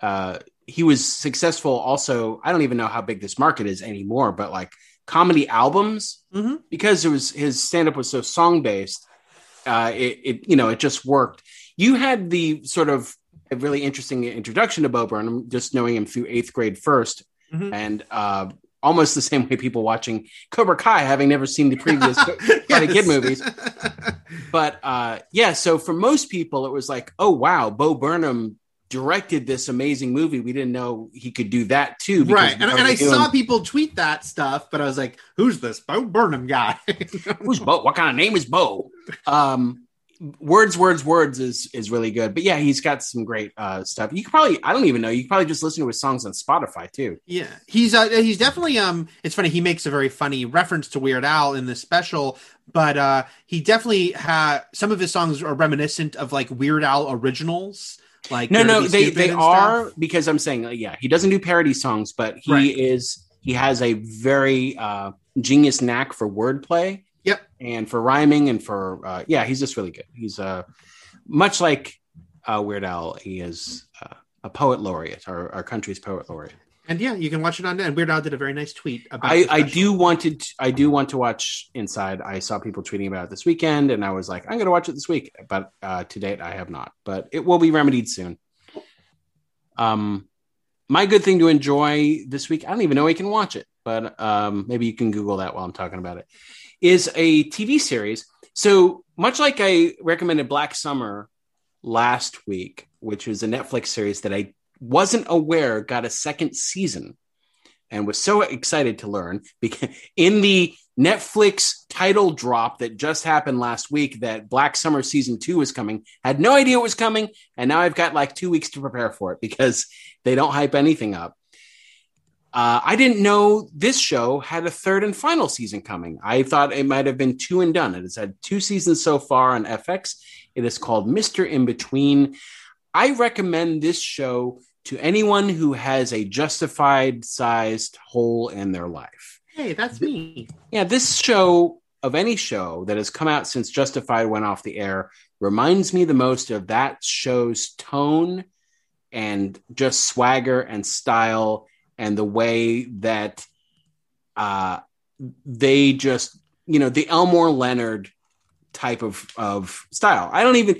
Speaker 2: uh, he was successful. Also, I don't even know how big this market is anymore, but like comedy albums
Speaker 3: mm-hmm.
Speaker 2: because it was his stand up was so song based. Uh, it, it you know it just worked. You had the sort of a really interesting introduction to Bo Burnham, just knowing him through eighth grade 1st
Speaker 3: mm-hmm.
Speaker 2: and uh, almost the same way people watching Cobra Kai, having never seen the previous <laughs> Karate Kid movies. But uh, yeah, so for most people, it was like, oh wow, Bo Burnham directed this amazing movie. We didn't know he could do that too.
Speaker 3: Right. And, and I saw people tweet that stuff, but I was like, who's this Bo Burnham guy?
Speaker 2: Who's Bo? What kind of name is Bo? <laughs> Um, words words words is is really good. But yeah he's got some great uh stuff. You could probably i don't even know you could probably just listen to his songs on spotify too.
Speaker 3: Yeah. He's uh he's definitely um it's funny he makes a very funny reference to weird al in this special but uh he definitely had some of his songs are reminiscent of like weird al originals like
Speaker 2: no no they they are stuff. because i'm saying uh, yeah he doesn't do parody songs but he right. is he has a very uh genius knack for wordplay
Speaker 3: Yep.
Speaker 2: And for rhyming and for uh, yeah, he's just really good. He's uh much like uh, Weird Al. He is uh, a poet laureate, our, our country's poet laureate.
Speaker 3: And yeah, you can watch it on. And Weird Al did a very nice tweet about.
Speaker 2: I, I do wanted. To, I do want to watch Inside. I saw people tweeting about it this weekend, and I was like, I'm going to watch it this week. But uh, to date, I have not. But it will be remedied soon. Um, my good thing to enjoy this week. I don't even know I can watch it, but um, maybe you can Google that while I'm talking about it is a TV series. So much like I recommended Black Summer last week, which was a Netflix series that I wasn't aware got a second season and was so excited to learn <laughs> because in the Netflix title drop that just happened last week that Black Summer season 2 was coming had no idea it was coming and now I've got like 2 weeks to prepare for it because they don't hype anything up. Uh, I didn't know this show had a third and final season coming. I thought it might have been two and done. It has had two seasons so far on FX. It is called Mr. In Between. I recommend this show to anyone who has a justified sized hole in their life.
Speaker 3: Hey, that's me.
Speaker 2: Yeah, this show of any show that has come out since Justified went off the air reminds me the most of that show's tone and just swagger and style and the way that uh, they just, you know, the Elmore Leonard type of of style. I don't even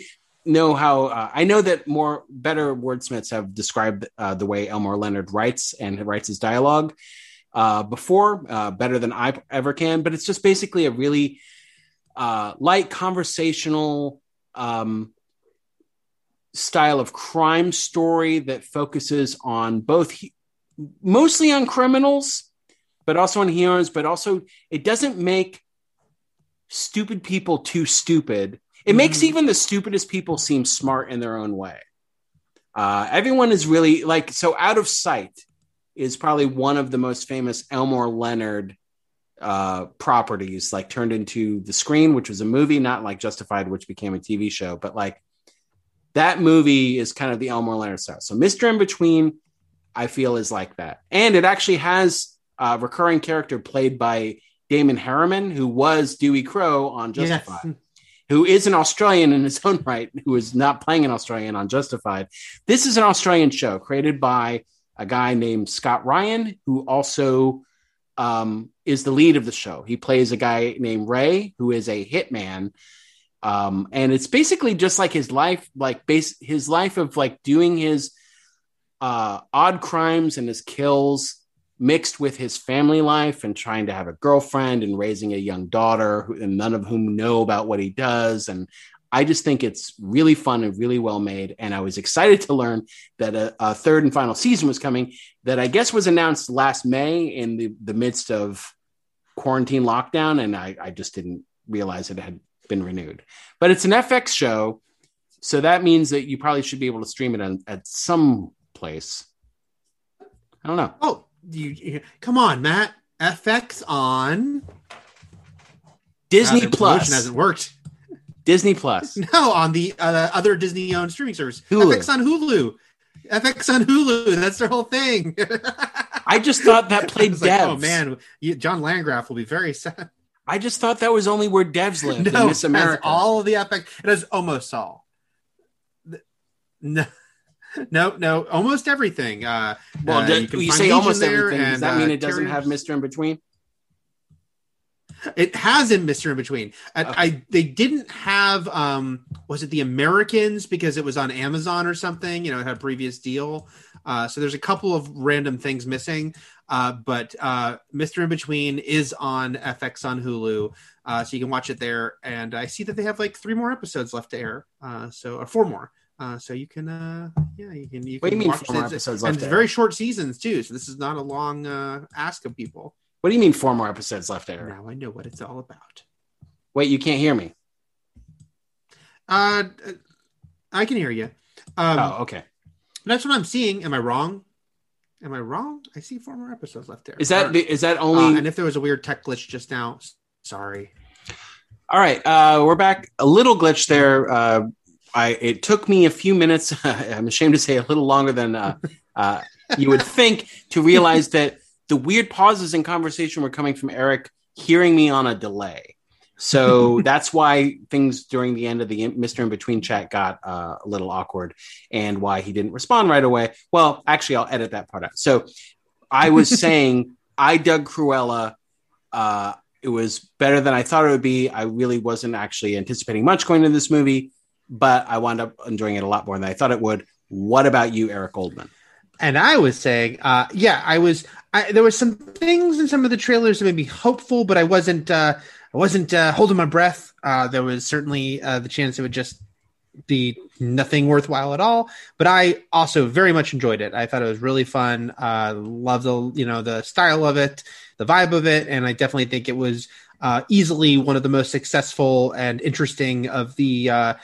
Speaker 2: know how. Uh, I know that more better wordsmiths have described uh, the way Elmore Leonard writes and writes his dialogue uh, before uh, better than I ever can. But it's just basically a really uh, light conversational. Um, style of crime story that focuses on both mostly on criminals, but also on heroes, but also it doesn't make stupid people too stupid. It mm-hmm. makes even the stupidest people seem smart in their own way. Uh, everyone is really like so out of sight is probably one of the most famous Elmore Leonard uh, properties, like turned into the screen, which was a movie, not like Justified, which became a TV show, but like that movie is kind of the Elmore Leonard style. So Mr. In Between I feel is like that. And it actually has a recurring character played by Damon Herriman, who was Dewey Crowe on Justified, yes. who is an Australian in his own <laughs> right, who is not playing an Australian on Justified. This is an Australian show created by a guy named Scott Ryan, who also um, is the lead of the show. He plays a guy named Ray, who is a hitman. Um, and it's basically just like his life, like base his life of like doing his uh, odd crimes and his kills mixed with his family life and trying to have a girlfriend and raising a young daughter who, and none of whom know about what he does. And i just think it's really fun and really well made. And i was excited to learn that a, a third and final season was coming that i guess was announced last may in the, the midst of quarantine lockdown. And I, I just didn't realize it had been renewed but it's an fx show. So that means that you probably should be able to stream it on, at some place. I don't know.
Speaker 3: Oh, you, you come on, Matt. FX on
Speaker 2: Disney
Speaker 3: Uh,
Speaker 2: Plus
Speaker 3: hasn't worked.
Speaker 2: Disney Plus. <laughs>
Speaker 3: No, on the uh, other Disney-owned streaming service,
Speaker 2: Hulu.
Speaker 3: FX on Hulu. FX on Hulu. That's their whole thing.
Speaker 2: I just thought that <laughs> played devs.
Speaker 3: like, oh man, you, John Landgraf will be very sad.
Speaker 2: I just thought that was only where devs lived in
Speaker 3: No,
Speaker 2: Miss
Speaker 3: it has
Speaker 2: America.
Speaker 3: all of the FX. It has almost all. No, no, no, almost everything. Uh,
Speaker 2: well,
Speaker 3: uh,
Speaker 2: you, you say almost everything. Does
Speaker 3: and,
Speaker 2: that mean
Speaker 3: uh,
Speaker 2: it doesn't have Mister in between?
Speaker 3: It has in Mister in Between. I,
Speaker 2: Okay.
Speaker 3: I they didn't have um was it the Americans because it was on Amazon or something? You know, it had a previous deal. Uh, so there's a couple of random things missing. Uh, but uh, Mister in Between is on FX on Hulu, uh, so you can watch it there. And I see that they have like three more episodes left to air. Uh, so or four more. Uh, so you can, uh, yeah, you can. You
Speaker 2: What do you mean four more episodes
Speaker 3: And
Speaker 2: left
Speaker 3: it's very short seasons too. So this is not a long uh, ask of people.
Speaker 2: What do you mean four more episodes left there?
Speaker 3: Now I know what it's all about.
Speaker 2: Wait, you can't hear me.
Speaker 3: Uh, I can hear you. Um,
Speaker 2: oh, okay.
Speaker 3: That's what I'm seeing. Am I wrong? Am I wrong? I see four more episodes left there.
Speaker 2: Is that is that
Speaker 3: uh,
Speaker 2: only?
Speaker 3: and if there was a weird tech glitch just now, sorry.
Speaker 2: All right, uh, we're back. A little glitch there. Uh, I it took me a few minutes. <laughs> I'm ashamed to say a little longer than uh, uh, you would think to realize that the weird pauses in conversation were coming from Eric hearing me on a delay. So <laughs> that's why things during the end of the Mr. In Between chat got uh, a little awkward and why he didn't respond right away. Well, actually, I'll edit that part out. So I was <laughs> saying I dug Cruella. Uh, it was better than I thought it would be. I really wasn't actually anticipating much going into this movie, but I wound up enjoying it a lot more than I thought it would. What about you, Eric Goldman?
Speaker 3: And I was saying, uh, yeah, I was. I, there were some things in some of the trailers that made me hopeful, but I wasn't. Uh, I wasn't uh, holding my breath. Uh, there was certainly uh, the chance it would just be nothing worthwhile at all. But I also very much enjoyed it. I thought it was really fun. Uh, love the you know the style of it, the vibe of it, and I definitely think it was uh, easily one of the most successful and interesting of the uh,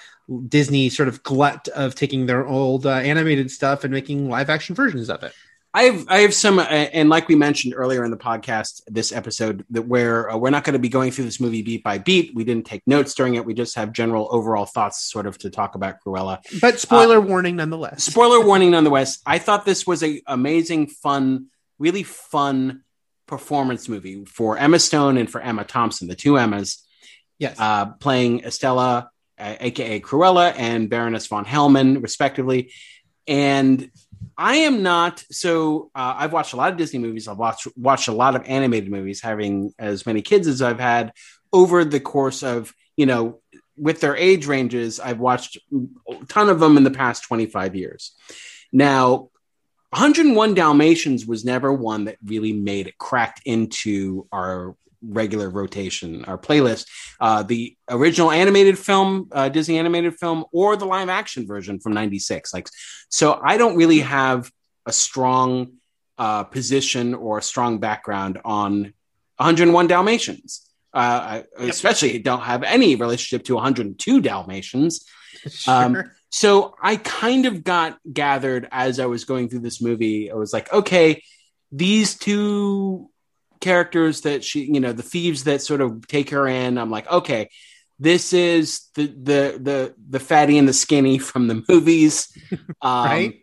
Speaker 3: Disney sort of glut of taking their old uh, animated stuff and making live action versions of it.
Speaker 2: I have I have some, uh, and like we mentioned earlier in the podcast, this episode that where uh, we're not going to be going through this movie beat by beat. We didn't take notes during it. We just have general overall thoughts, sort of, to talk about Cruella.
Speaker 3: But spoiler warning nonetheless. <laughs>
Speaker 2: Spoiler warning, nonetheless. I thought this was a amazing, fun, really fun performance movie for Emma Stone and for Emma Thompson, the two Emmas,
Speaker 3: yes.
Speaker 2: uh, playing Estella, uh, aka Cruella, and Baroness von Hellman, respectively. And I am not so. Uh, I've watched a lot of Disney movies. I've watched watched a lot of animated movies, having as many kids as I've had over the course of you know with their age ranges. I've watched a ton of them in the past twenty five years. Now, 101 Dalmatians was never one that really made it cracked into our regular rotation, our playlist. Uh, the original animated film, uh, Disney animated film, or the live action version from '96. Like, so I don't really have a strong uh, position or a strong background on 101 Dalmatians. Uh, I especially don't have any relationship to 102 Dalmatians. <laughs> um, So I kind of got gathered as I was going through this movie. I was like, okay, these two characters that she, you know, the thieves that sort of take her in. I'm like, okay, this is the the the the fatty and the skinny from the movies, <laughs> um,
Speaker 3: Right.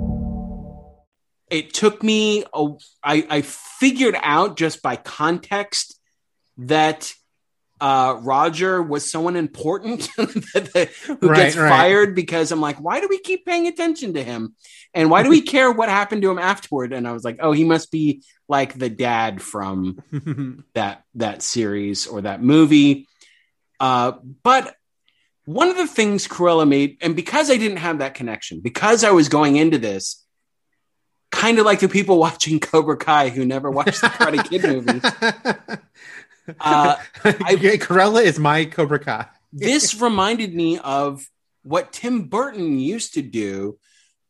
Speaker 2: It took me a, I, I figured out just by context that uh, Roger was someone important <laughs> that, who
Speaker 3: Right,
Speaker 2: gets
Speaker 3: right.
Speaker 2: fired because I'm like, why do we keep paying attention to him? And why do we care what happened to him afterward? And I was like, oh, he must be like the dad from <laughs> that that series or that movie. Uh, but one of the things Cruella made, and because I didn't have that connection, because I was going into this kind of like the people <laughs> watching Cobra Kai who never watched the Karate Kid <laughs> movies. <laughs> Uh,
Speaker 3: I, Cruella is my Cobra Kai.
Speaker 2: this reminded me of what Tim Burton used to do,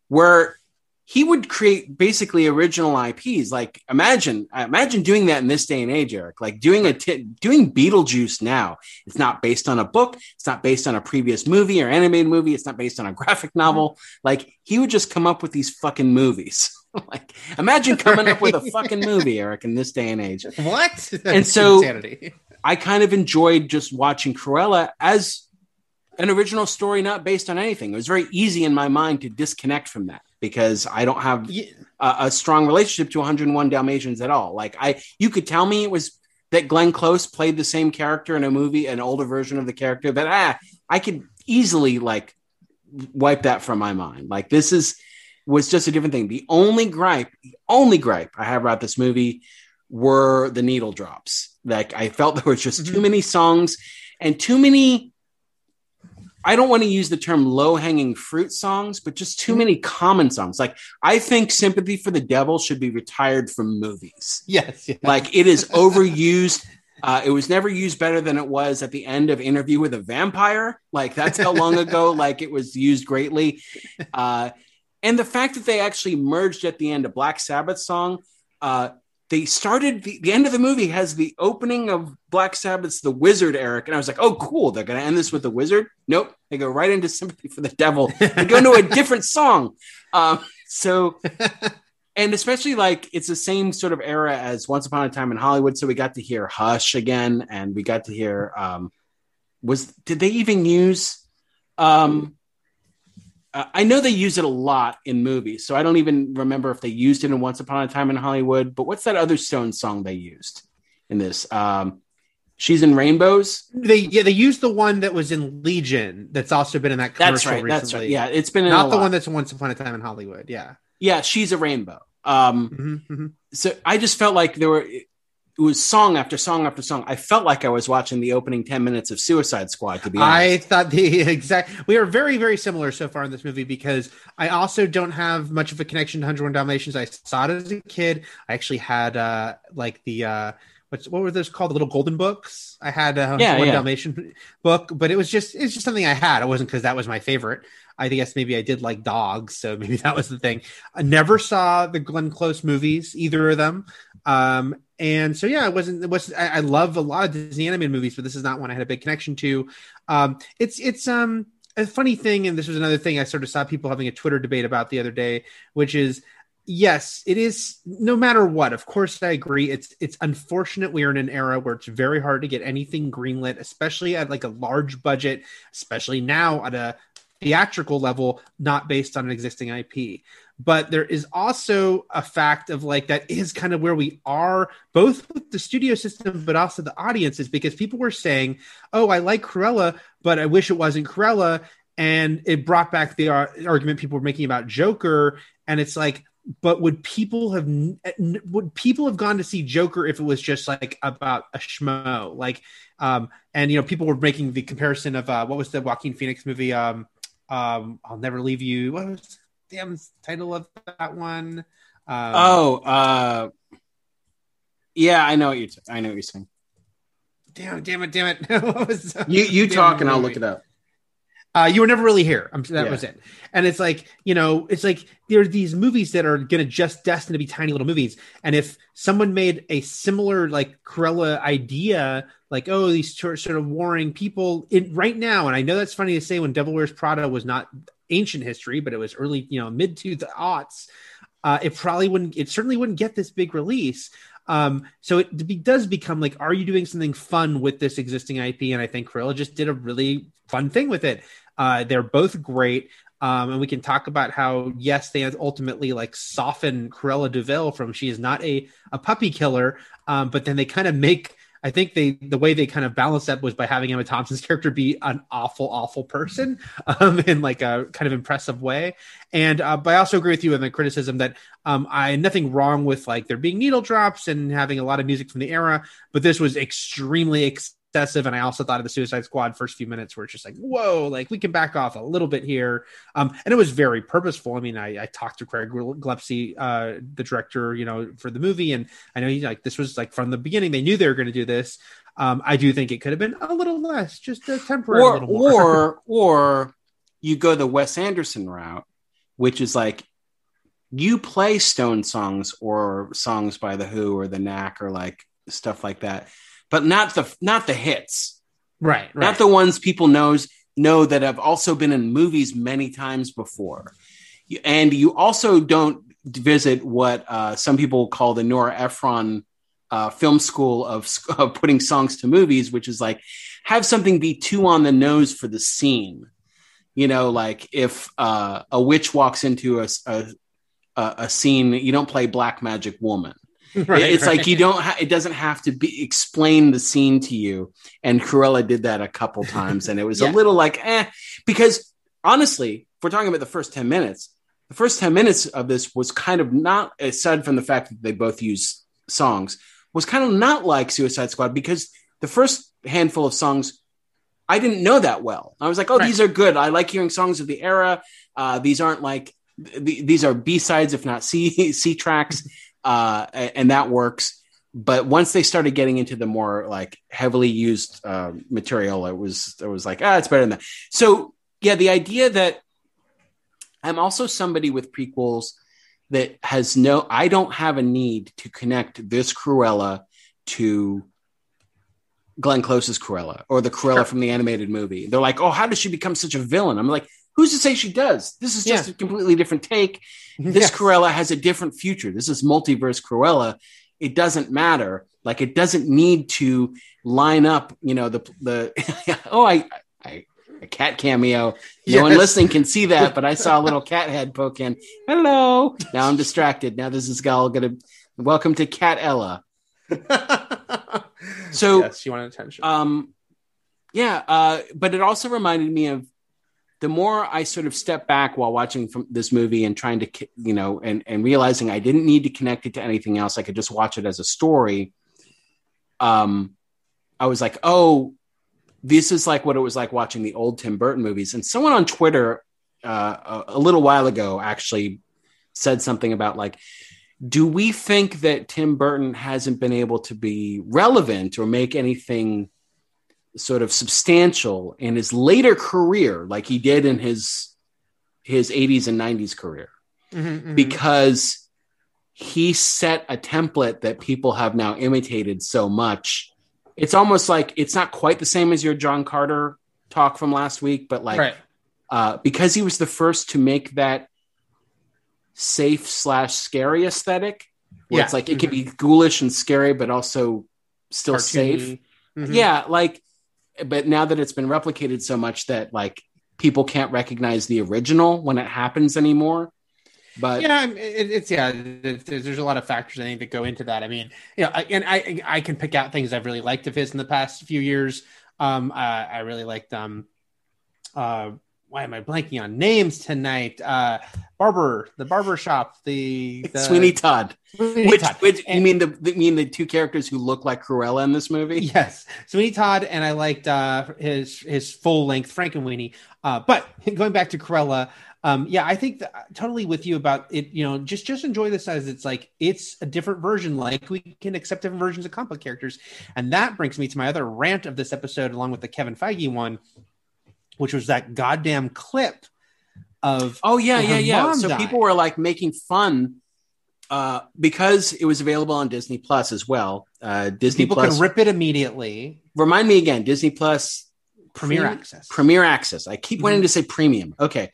Speaker 2: where he would create basically original IPs. Like imagine, imagine doing that in this day and age, Eric. Like doing a t- doing Beetlejuice now. It's not based on a book. It's not based on a previous movie or animated movie. It's not based on a graphic novel. Like he would just come up with these fucking movies. <laughs> like imagine coming up with a fucking movie, Eric, in this day and age. <laughs>
Speaker 3: What?
Speaker 2: And so-
Speaker 3: insanity. <laughs>
Speaker 2: I kind of enjoyed just watching Cruella as an original story, not based on anything. It was very easy in my mind to disconnect from that because I don't have
Speaker 3: Yeah.
Speaker 2: a, a strong relationship to 101 Dalmatians at all. Like I, you could tell me it was that Glenn Close played the same character in a movie, an older version of the character, but ah, I could easily like wipe that from my mind. Like this is was just a different thing. The only gripe, the only gripe I have about this movie were the needle drops. Like I felt <laughs> there was just too
Speaker 3: Mhm.
Speaker 2: many songs and too many. I don't want to use the term low hanging fruit songs, but just too many common songs. Like I think "Sympathy for the Devil" should be retired from movies.
Speaker 3: Yes, yes.
Speaker 2: Like it is overused. <laughs> Uh, it was never used better than it was at the end of Interview with a Vampire. Like that's how long ago. Like it was used greatly. Uh, and the fact that they actually merged at the end a Black Sabbath song. Uh, they started the, the end of the movie has the opening of Black Sabbath's The Wizard, Eric. And I was like, oh, cool. They're going to end this with The Wizard. Nope. They go right into Sympathy for the Devil. They go into a <laughs> different song. Um, so, <laughs> and especially like it's the same sort of era as Once Upon a Time in Hollywood. So we got to hear Hush again, and we got to hear, um, was, did they even use, um, uh, I know they use it a lot in movies, so I don't even remember if they used it in Once Upon a Time in Hollywood. But what's that other Stone song they used in this? Um, She's in Rainbows.
Speaker 3: They yeah they used the one that was in Legion. That's also been in that commercial
Speaker 2: That's right.
Speaker 3: recently.
Speaker 2: That's right. Yeah, it's been in
Speaker 3: not the
Speaker 2: lot.
Speaker 3: one that's Once Upon a Time in Hollywood. Yeah.
Speaker 2: Yeah, she's a rainbow. Um,
Speaker 3: Mhm, mhm.
Speaker 2: so I just felt like there were it was song after song after song. I felt like I was watching the opening ten minutes of Suicide Squad. To be
Speaker 3: I thought the <laughs> exact. We are very, very similar so far in this movie because I also don't have much of a connection to 101 Dalmatians. I saw it as a kid. I actually had uh like the uh what's what were those called? The little golden books. I had a 101
Speaker 2: yeah.
Speaker 3: Dalmatian book, but it was just it's just something I had. It wasn't because that was my favorite. I guess maybe I did like dogs, so <laughs> maybe that was the thing. I never saw the Glenn Close movies, either of them. Um, and so yeah, it wasn't. It was. I, I love a lot of Disney animated movies, but this is not one I had a big connection to. Um, it's it's um a funny thing, and this was another thing I sort of saw people having a Twitter debate about the other day, which is yes, it is. No matter what, of course, I agree. It's it's unfortunate we are in an era where it's very hard to get anything greenlit, especially at like a large budget, especially now at a theatrical level, not based on an existing IP. But there is also a fact of like that is kind of where we are, both with the studio system, but also the audiences, because people were saying, "Oh, I like Cruella, but I wish it wasn't Cruella," and it brought back the ar- argument people were making about Joker, and it's like, but would people have would people have gone to see Joker if it was just like about a schmo, like, um, and you know, people were making the comparison of uh, what was the Joaquin Phoenix movie, um, um, I'll never leave you. What was damn title of that one? Um,
Speaker 2: oh, uh, yeah, I know what you're. T- I know what you're saying.
Speaker 3: damn, damn it, damn it! <laughs> what was
Speaker 2: You you
Speaker 3: damn
Speaker 2: talk and I'll look it up.
Speaker 3: Uh, you were never really here. I'm, that
Speaker 2: Yeah.
Speaker 3: was it. And it's like, you know, it's like there are these movies that are going to just destined to be tiny little movies. And if someone made a similar like Cruella idea, like, oh, these sort sort of warring people in right now, and I know that's funny to say when Devil Wears Prada was not ancient history, but it was early, you know, mid to the aughts. Uh, it probably wouldn't. It certainly wouldn't get this big release. Um, so it be, does become like, are you doing something fun with this existing IP? And I think Cruella just did a really fun thing with it. Uh, they're both great. Um, and we can talk about how yes, they ultimately like soften Cruella de Vil from she is not a a puppy killer, um, but then they kind of make I think they the way they kind of balanced that was by having Emma Thompson's <laughs> character be an awful, awful person um, in like a kind of impressive way. And uh, but I also agree with you in the criticism that um, I nothing wrong with like there being needle drops and having a lot of music from the era, but this was extremely. Ex- excessive. And I also thought of the Suicide Squad first few minutes where it's just like, whoa, like we can back off a little bit here. Um, and it was very purposeful. I mean, I, I talked to Craig Gillespie, uh, the director, you know, for the movie, and I know he like this was like from the beginning they knew they were going to do this. Um, I do think it could have been a little less, just a temporary,
Speaker 2: or or <laughs> or you go the Wes Anderson route, which is like you play Stone songs or songs by the Who or the Knack or like stuff like that but not the not the hits.
Speaker 3: Right, right.
Speaker 2: Not the ones people knows know that have also been in movies many times before. And you also don't visit what uh, some people call the Nora Ephron uh, film school of, <laughs> of putting songs to movies, which is like have something be too on the nose for the scene. You know, like if uh, a witch walks into a, a, a scene, you don't play Black Magic Woman. <laughs> right, it's right. like you don't ha- it doesn't have to be explain the scene to you and cruella did that a couple times and it was <laughs> yeah. a little like eh because honestly if we're talking about the first 10 minutes the first 10 minutes of this was kind of not aside from the fact that they both use songs was kind of not like suicide squad because the first handful of songs i didn't know that well i was like oh right. these are good i like hearing songs of the era uh, these aren't like th- these are b-sides if not c <laughs> c tracks uh, and that works. But once they started getting into the more like heavily used uh, material, it was it was like ah, it's better than that. So yeah, the idea that I'm also somebody with prequels that has no, I don't have a need to connect this Cruella to Glenn Close's Cruella or the Cruella sure. from the animated movie. They're like, oh, how does she become such a villain? I'm like, who's to say she does? This is just yeah. a completely different take. This <laughs> yes. Cruella has a different future. This is multiverse Cruella. It doesn't matter. Like it doesn't need to line up. You know the the <laughs> oh I I a cat cameo. No yes. one listening can see that, but I saw a little <laughs> cat head poke in. Hello. Now I'm distracted. Now this is all gonna welcome to Cat Ella. so
Speaker 3: yes, you want attention.
Speaker 2: Um, yeah. Uh, but it also reminded me of the more I sort of step back while watching this movie and trying to, you know, and, and realizing I didn't need to connect it to anything else, I could just watch it as a story. Um, I was like, oh, this is like what it was like watching the old Tim Burton movies. And someone on Twitter uh, a, a little while ago actually said something about like, do we think that Tim Burton hasn't been able to be relevant or make anything sort of substantial in his later career, like he did in his his 80s and 90s career, mm-hmm, mm-hmm. because he set a template that people have now imitated so much. It's almost like it's not quite the same as your John Carter talk from last week, but like right. uh, because he was the first to make that safe slash scary aesthetic, where yeah. it's like it mm-hmm. can be ghoulish and scary, but also still Cartoony. safe. Mm-hmm. Yeah, like but now that it's been replicated so much that like people can't recognize the original when it happens anymore. But
Speaker 3: yeah it, it's yeah there's, there's, a lot of factors i think that go into that. I mean you know and i i can pick out things i've really liked of his in the past few years. Um i, I really liked um uh why am I blanking on names tonight? Uh, barber, the barber shop, the, the
Speaker 2: Sweeney Todd. Sweeney which, Todd. which and, you mean the, the mean the two characters who look like Cruella in this movie?
Speaker 3: Yes, Sweeney Todd, and I liked uh, his his full length Frankenweenie. Uh, but <laughs> going back to Cruella, um, yeah, I think that, totally with you about it. You know, just just enjoy this as it's like it's a different version. Like we can accept different versions of comic characters, and that brings me to my other rant of this episode, along with the Kevin Feige one which was that goddamn clip of
Speaker 2: oh yeah yeah yeah. so died. people were like making fun uh, because it was available on disney plus as well uh, disney
Speaker 3: people
Speaker 2: plus
Speaker 3: can rip it immediately.
Speaker 2: Remind me again disney plus
Speaker 3: premier pre- access.
Speaker 2: Premier access. I keep mm-hmm. wanting to say premium. Okay.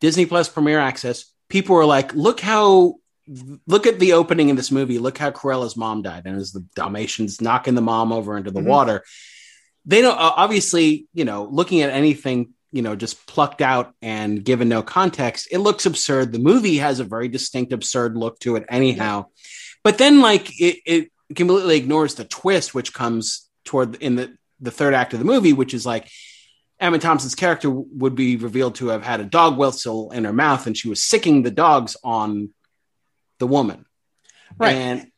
Speaker 2: Disney plus premier access. People were like look how look at the opening in this movie. Look how Cruella's mom died. And it was the dalmatians knocking the mom over into the mm-hmm. water they don't uh, obviously you know looking at anything you know just plucked out and given no context it looks absurd. The movie has a very distinct absurd look to it anyhow. But then like it, it completely ignores the twist which comes toward in the the third act of the movie which is like Emma Thompson's character would be revealed to have had a dog whistle in her mouth and she was sicking the dogs on the woman.
Speaker 3: Right.
Speaker 2: and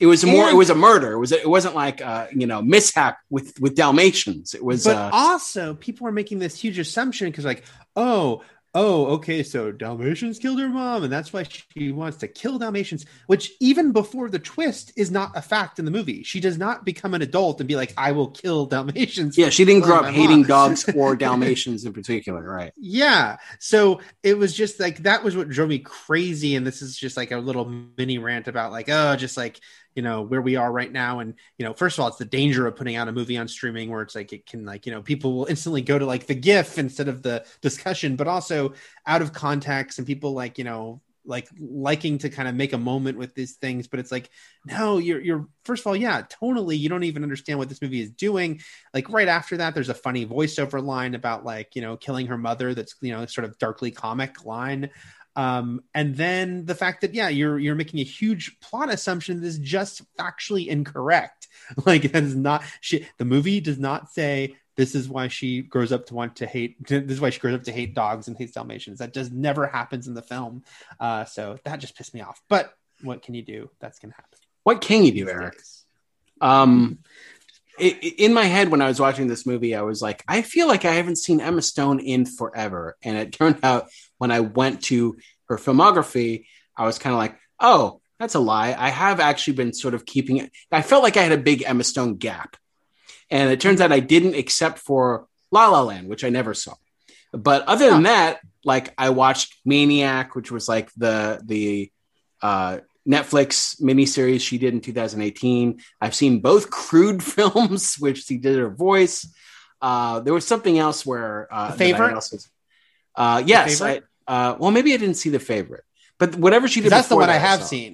Speaker 2: it was more it was a murder it was it wasn't like uh you know mishap with with dalmatians it was
Speaker 3: but
Speaker 2: uh
Speaker 3: also people are making this huge assumption because like oh oh okay so dalmatians killed her mom and that's why she wants to kill dalmatians which even before the twist is not a fact in the movie she does not become an adult and be like i will kill dalmatians
Speaker 2: Yeah, she didn't grow up hating
Speaker 3: mom.
Speaker 2: dogs or <laughs> Dalmatians in particular, right?
Speaker 3: Yeah. So it was just like that was what drove me crazy. And this is just like a little mini rant about like, oh, just like, you know, where we are right now. And, you know, first of all, it's the danger of putting out a movie on streaming where it's like it can like, you know, people will instantly go to like the GIF instead of the discussion, but also out of context and people like, you know, like liking to kind of make a moment with these things, but it's like, no, you're you're first of all, yeah, tonally, you don't even understand what this movie is doing. Like right after that there's a funny voiceover line about like you know killing her mother that's you know sort of darkly comic line um and then the fact that yeah you're you're making a huge plot assumption that is just factually incorrect. <laughs> Like that is not she the movie does not say this is why she grows up to want to hate <laughs> this is why she grows up to hate dogs and hates dalmatians. That just never happens in the film. Uh so that just pissed me off. But what can you do that's gonna happen?
Speaker 2: What can you do, Eric? Um, in my head, when I was watching this movie, I was like, I feel like I haven't seen Emma Stone in forever. And it turned <laughs> out when I went to her filmography, I was kind of like, oh, that's a lie. I have actually been sort of keeping it. I felt like I had a big Emma Stone gap. And it turns out I didn't, except for La La Land, which I never saw. But other than that, like I watched Maniac, which was like the the uh, Netflix miniseries she did in 2018. I've seen both <laughs> Croods films, which she did her voice. Uh, there was something else where uh,
Speaker 3: Favorite?
Speaker 2: I uh, yes, I? Uh, well, maybe I didn't see the favorite, but whatever she did.
Speaker 3: that's the one I have
Speaker 2: saw.
Speaker 3: seen.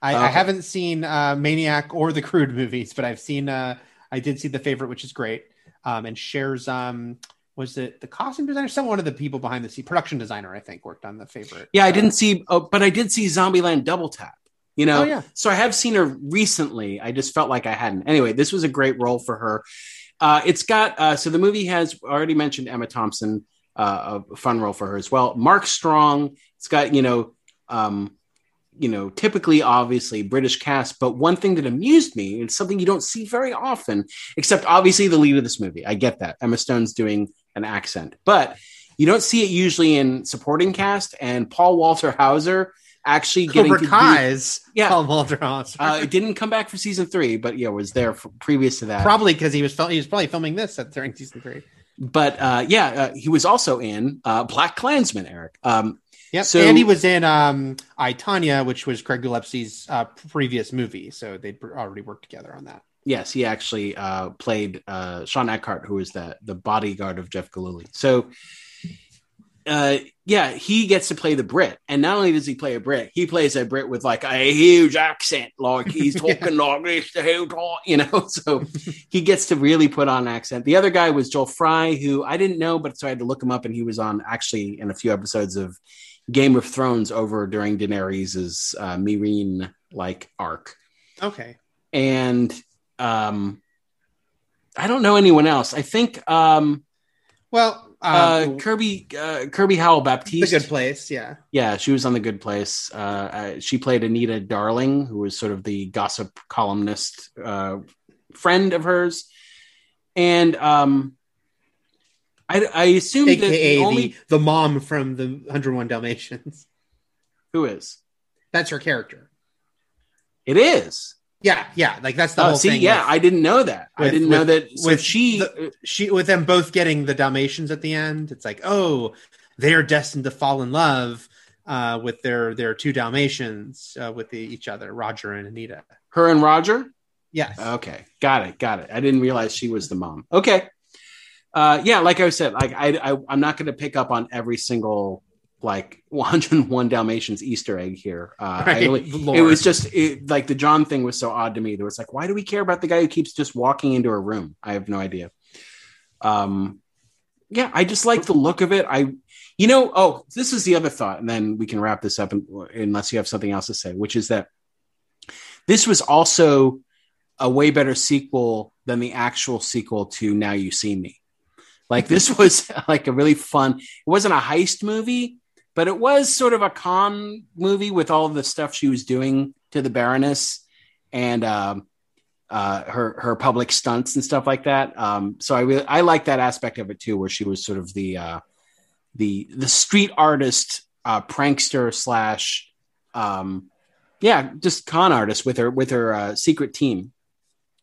Speaker 3: I,
Speaker 2: Okay.
Speaker 3: I haven't seen uh, Maniac or the Croods movies, but I've seen. Uh, I did see the favorite, which is great. Um, and shares. Um, was it the costume designer? Some one of the people behind the scene, production designer, I think, worked on the favorite.
Speaker 2: Yeah, I
Speaker 3: Uh,
Speaker 2: didn't see, oh, but I did see Zombieland Double Tap. You know,
Speaker 3: Oh, yeah.
Speaker 2: so I have seen her recently. I just felt like I hadn't. Anyway, this was a great role for her. Uh, it's got uh, so the movie has already mentioned Emma Thompson, uh, a fun role for her as well. Mark Strong. It's got you know, um, you know, typically obviously British cast, but one thing that amused me, it's something you don't see very often, except obviously the lead of this movie. I get that Emma Stone's doing an accent, but you don't see it usually in supporting cast. And Paul Walter Hauser actually getting
Speaker 3: Cobra
Speaker 2: to do- Yeah.
Speaker 3: Paul Walter Hauser.
Speaker 2: uh, it didn't come back for season three, but yeah, was there for, previous to that.
Speaker 3: probably because he was he was probably filming this at, during season three.
Speaker 2: But uh, yeah, uh, he was also in uh, BlacKkKlansman, Eric. Um,
Speaker 3: Yep.
Speaker 2: So-
Speaker 3: and he was in um, I, Tonya, which was Craig Gillespie's uh, previous movie, so they'd already worked together on that.
Speaker 2: yes, he actually uh, played uh, Shawn Eckardt, who was the the bodyguard of Jeff Gillooly. So. Uh, yeah, he gets to play the Brit, and not only does he play a Brit, he plays a Brit with like a huge accent, like he's <laughs> talking like this the whole time, you know. <laughs> So he gets to really put on accent. The other guy was Joel Fry, who I didn't know, but so I had to look him up, and he was on actually in a few episodes of Game of Thrones over during Daenerys's uh, Meereen like arc,
Speaker 3: Okay.
Speaker 2: and um, I don't know anyone else. I think um,
Speaker 3: Well,
Speaker 2: uh,
Speaker 3: um,
Speaker 2: Kirby uh, Kirby Howell
Speaker 3: the
Speaker 2: Baptiste.
Speaker 3: good place, yeah.
Speaker 2: Yeah, she was on the Good Place. Uh, uh, she played Anita Darling, who was sort of the gossip columnist uh, friend of hers, and um, I, I assume that
Speaker 3: AKA
Speaker 2: the
Speaker 3: the,
Speaker 2: only
Speaker 3: the mom from the 101 Dalmatians.
Speaker 2: who is
Speaker 3: That's her character.
Speaker 2: it is.
Speaker 3: Yeah, yeah. Like that's the
Speaker 2: Oh,
Speaker 3: whole
Speaker 2: see,
Speaker 3: thing.
Speaker 2: yeah,
Speaker 3: with-
Speaker 2: I didn't know that. I didn't know
Speaker 3: with-
Speaker 2: that. So
Speaker 3: with
Speaker 2: she,
Speaker 3: the- she with them both getting the Dalmatians at the end. It's like, oh, they are destined to fall in love uh, with their their two Dalmatians uh, with the, each other, Roger and Anita.
Speaker 2: her and Roger.
Speaker 3: Yes.
Speaker 2: Okay, got it, got it. I didn't realize she was the mom. Okay, uh, yeah, like I said, like I, I I'm not going to pick up on every single like <laughs> 101 Dalmatians Easter egg here. Uh,
Speaker 3: Right, the
Speaker 2: it was just it, like the John thing was so odd to me. There was like, why do we care about the guy who keeps just walking into a room? I have no idea. Um, yeah, I just like the look of it. I, you know, oh, this is the other thought, and then we can wrap this up, unless you have something else to say, which is that this was also a way better sequel than the actual sequel to Now You See Me. Like this was <laughs> like a really fun. It wasn't a heist movie, but it was sort of a con movie with all the stuff she was doing to the Baroness and um, uh, her her public stunts and stuff like that. Um, so I really I like that aspect of it too, where she was sort of the uh, the the street artist uh, prankster slash um, yeah, just con artist with her with her uh, secret team.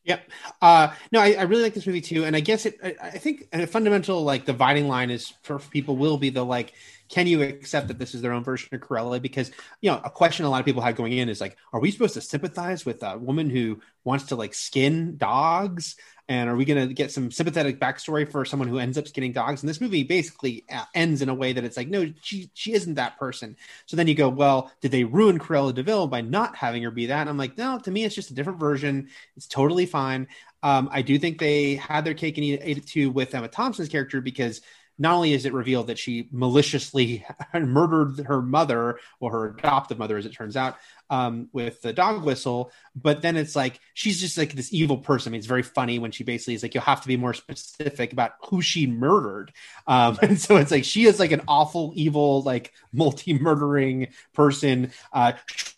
Speaker 3: Yep. Uh, no, I, I, really like this movie too, and I guess it. I, I think a fundamental like dividing line is for people will be the like, can you accept that this is their own version of Cruella? Because you know, a question a lot of people had going in is like, are we supposed to sympathize with a woman who wants to like skin dogs? And are we going to get some sympathetic backstory for someone who ends up skinning dogs? And this movie basically uh, ends in a way that it's like, no, she she isn't that person. So then you go, well, did they ruin Cruella de Vil by not having her be that? And I'm like, no, to me, it's just a different version. It's totally fine. Um, I do think they had their cake and ate it too with Emma Thompson's character because not only is it revealed that she maliciously <laughs> murdered her mother or her adoptive mother, as it turns out, um, with the dog whistle. But then it's like she's just like this evil person. I mean, it's very funny when she basically is like, you'll have to be more specific about who she murdered. Um, <laughs> and so it's like she is like an awful, evil, like multi-murdering person. Uh,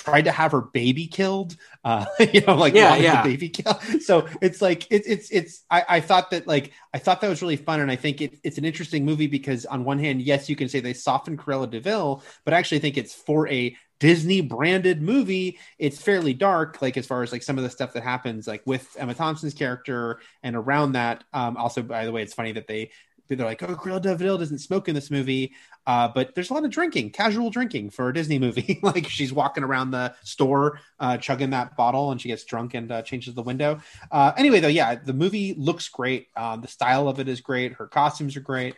Speaker 3: tried to have her baby killed. Uh, <laughs> you know, like
Speaker 2: yeah, yeah.
Speaker 3: the baby kill. <laughs> So it's like it's it's it's. I, I thought that like I thought that was really fun, and I think it, it's an interesting movie because on one hand, yes, you can say they softened Cruella de Vil, but I actually think it's for a Disney branded movie, it's fairly dark, like as far as like some of the stuff that happens, like with Emma Thompson's character and around that. Um, also, by the way, it's funny that they they're like, oh, Cruella de Vil doesn't smoke in this movie, uh, but there's a lot of drinking, casual drinking for a Disney movie. <laughs> like she's walking around the store, uh, chugging that bottle, and she gets drunk and uh, changes the window. Uh, anyway, though, yeah, the movie looks great. Um, the style of it is great. Her costumes are great.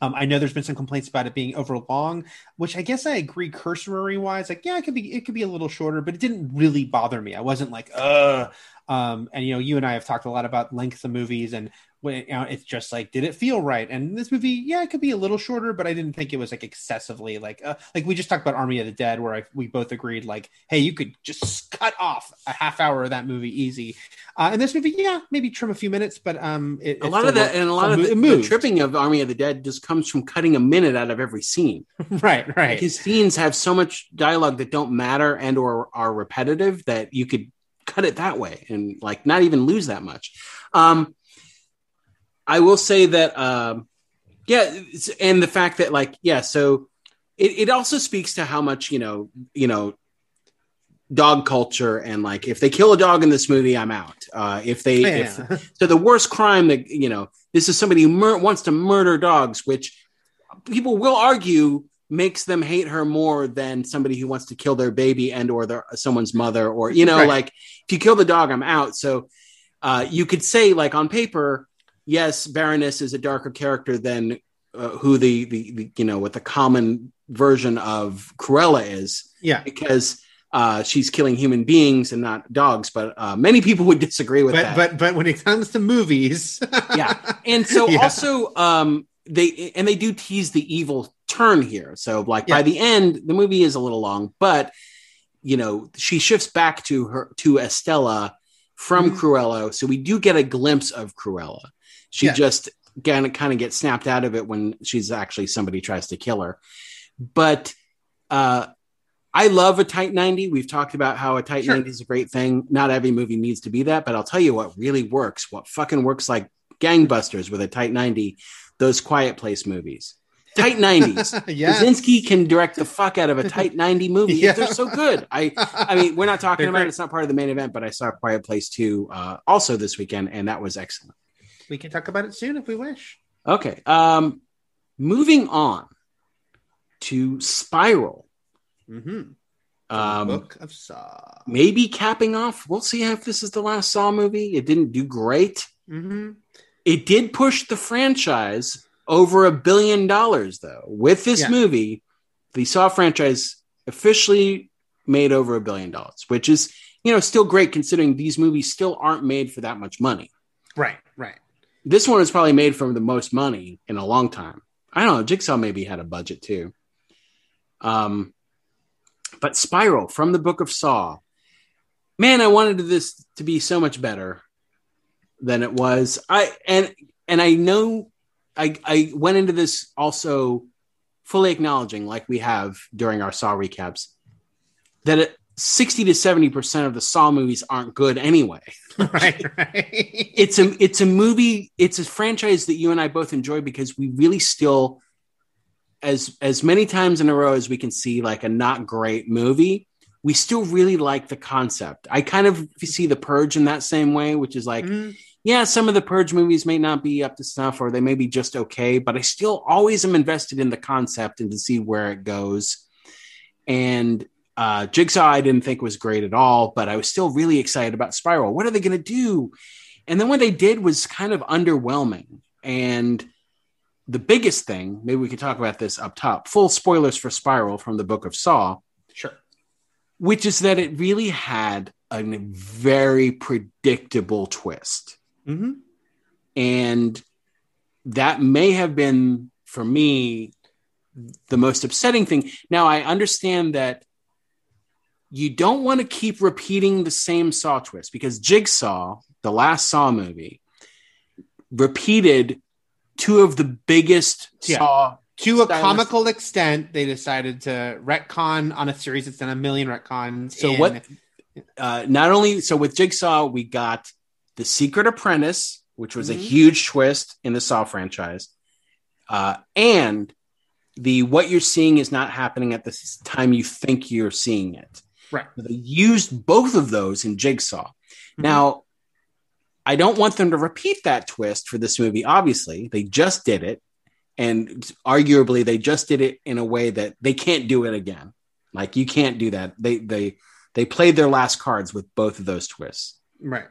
Speaker 3: Um, I know there's been some complaints about it being over long, which I guess I agree cursory wise. Like, yeah, it could be it could be a little shorter, but it didn't really bother me. I wasn't like, uh. Um, and you know, you and I have talked a lot about length of movies, and when you know, it's just like, did it feel right? And this movie, yeah, it could be a little shorter, but I didn't think it was like excessively like uh, like we just talked about Army of the Dead, where I, we both agreed like, hey, you could just cut off a half hour of that movie easy. Uh, and this movie, yeah, maybe trim a few minutes, but um, it,
Speaker 2: a lot of that and a lot of the, the, tripping of Army of the Dead just comes from cutting a minute out of every scene. <laughs>
Speaker 3: right, right.
Speaker 2: His scenes have so much dialogue that don't matter and or are repetitive that you could cut it that way and like not even lose that much. Um, I will say that, um, yeah, and the fact that like, yeah, so it, it also speaks to how much you know, you know, dog culture and like if they kill a dog in this movie, I'm out. Uh, if they, yeah. if, <laughs> so the worst crime that you know, this is somebody who mur- wants to murder dogs, which people will argue makes them hate her more than somebody who wants to kill their baby and or their someone's mother or you know right. like if you kill the dog i'm out so uh, you could say like on paper yes, Baroness is a darker character than uh, who the, the, the you know what the common version of Cruella is.
Speaker 3: Yeah,
Speaker 2: because uh, she's killing human beings and not dogs. But uh, many people would disagree with
Speaker 3: but,
Speaker 2: that.
Speaker 3: But but when it comes to movies, <laughs>
Speaker 2: yeah, and so <laughs> yeah. also um, they and they do tease the evil turn here. So like yeah. by the end, the movie is a little long, but you know she shifts back to her to Estella from mm-hmm. Cruella, so we do get a glimpse of Cruella. She yeah. just kind of kind of gets snapped out of it when she's actually somebody tries to kill her. But uh, I love a tight 90. We've talked about how a tight sure. 90 is a great thing. Not every movie needs to be that, but I'll tell you what really works, what fucking works like gangbusters with a tight 90, those quiet place movies. <laughs> Tight 90s. <laughs> yes. Krasinski can direct the fuck out of a <laughs> tight 90 movie. yeah. They're so good. I I mean, we're not talking They're about great. it. It's not part of the main event, but I saw Quiet Place 2 uh, also this weekend, and that was excellent
Speaker 3: we can talk about it soon if we wish.
Speaker 2: Okay. Um, moving on to Spiral.
Speaker 3: Mm-hmm.
Speaker 2: Um,
Speaker 3: Book of Saw.
Speaker 2: Maybe capping off. We'll see if this is the last Saw movie. It didn't do great.
Speaker 3: Mm-hmm.
Speaker 2: It did push the franchise over a billion dollars, though. With this yeah. movie, the Saw franchise officially made over a billion dollars, which is, you know, still great considering these movies still aren't made for that much money.
Speaker 3: Right, right.
Speaker 2: This one is probably made from the most money in a long time. I don't know. Jigsaw maybe had a budget too. Um, but Spiral from the Book of Saw, man, I wanted this to be so much better than it was. I and and I know I I went into this also fully acknowledging, like we have during our Saw recaps, that it, 60 to 70% of the Saw movies aren't good anyway. <laughs>
Speaker 3: right, right.
Speaker 2: it's a it's a movie, it's a franchise that you and I both enjoy because we really still as as many times in a row as we can see like a not great movie, we still really like the concept. I kind of see the purge in that same way, which is like
Speaker 3: Mhm.
Speaker 2: yeah, some of the Purge movies may not be up to snuff or they may be just okay, but I still always am invested in the concept and to see where it goes. And uh, Jigsaw, I didn't think was great at all, but I was still really excited about Spiral. What are they going to do? And then what they did was kind of underwhelming. And the biggest thing, maybe we could talk about this up top full spoilers for Spiral from the Book of Saw
Speaker 3: Sure.
Speaker 2: which is that it really had a very predictable twist.
Speaker 3: hmm
Speaker 2: And that may have been, for me, the most upsetting thing. Now, I understand that you don't want to keep repeating the same Saw twist because Jigsaw, the last Saw movie, repeated two of the biggest
Speaker 3: Yeah.
Speaker 2: Saw.
Speaker 3: To a comical extent, they decided to retcon on a series that's done a million retcons.
Speaker 2: So
Speaker 3: in-
Speaker 2: what- uh, not only so with Jigsaw, we got the Secret Apprentice, which was a
Speaker 3: Mhm.
Speaker 2: huge twist in the Saw franchise, uh, and the what you're seeing is not happening at the time you think you're seeing it.
Speaker 3: Right.
Speaker 2: They used both of those in Jigsaw.
Speaker 3: Mhm.
Speaker 2: Now, I don't want them to repeat that twist for this movie. Obviously, they just did it, and arguably, they just did it in a way that they can't do it again. Like you can't do that. They they they played their last cards with both of those twists.
Speaker 3: right.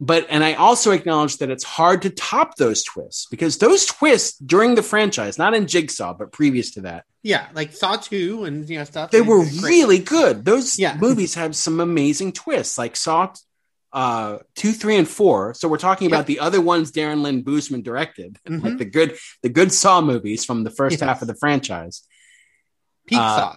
Speaker 2: But and I also acknowledge that it's hard to top those twists because those twists during the franchise, not in Jigsaw, but previous to that,
Speaker 3: Yeah, like Saw Two and you know stuff.
Speaker 2: they were really good. Those
Speaker 3: Yeah. <laughs>
Speaker 2: movies have some amazing twists, like Saw uh, two, three, and four. So we're talking about the other ones Darren Lynn Bousman directed,
Speaker 3: Mhm.
Speaker 2: like the good the good Saw movies from the first
Speaker 3: Yes.
Speaker 2: half of the franchise.
Speaker 3: peak
Speaker 2: uh,
Speaker 3: Saw.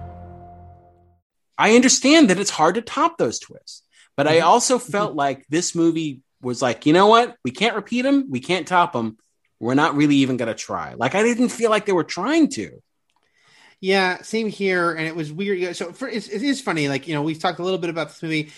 Speaker 2: I understand that it's hard to top those twists, but
Speaker 3: Mm-hmm.
Speaker 2: I also felt like this movie was like, you know what? We can't repeat them. We can't top them. We're not really even going to try. Like, I didn't feel like they were trying to.
Speaker 3: Yeah, same here. And it was weird. So for, it's, it is funny. Like, you know, we've talked a little bit about this movie.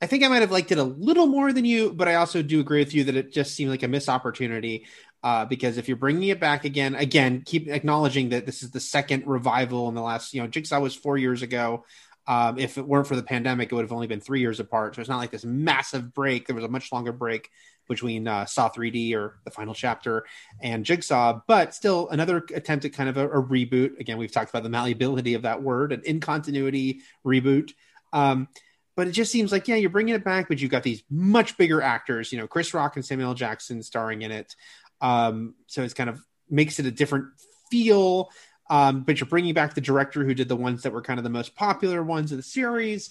Speaker 3: I think I might have liked it a little more than you, but I also do agree with you that it just seemed like a missed opportunity. Uh, because if you're bringing it back again, again, keep acknowledging that this is the second revival in the last, you know, Jigsaw was four years ago. Um, if it weren't for the pandemic, it would have only been three years apart. So it's not like this massive break. There was a much longer break between uh, Saw 3D or the final chapter and Jigsaw, but still another attempt at kind of a, a reboot. Again, we've talked about the malleability of that word, an in continuity reboot. Um, but it just seems like, yeah, you're bringing it back, but you've got these much bigger actors, you know, Chris Rock and Samuel Jackson starring in it. Um, so it's kind of makes it a different feel. Um, but you're bringing back the director who did the ones that were kind of the most popular ones of the series.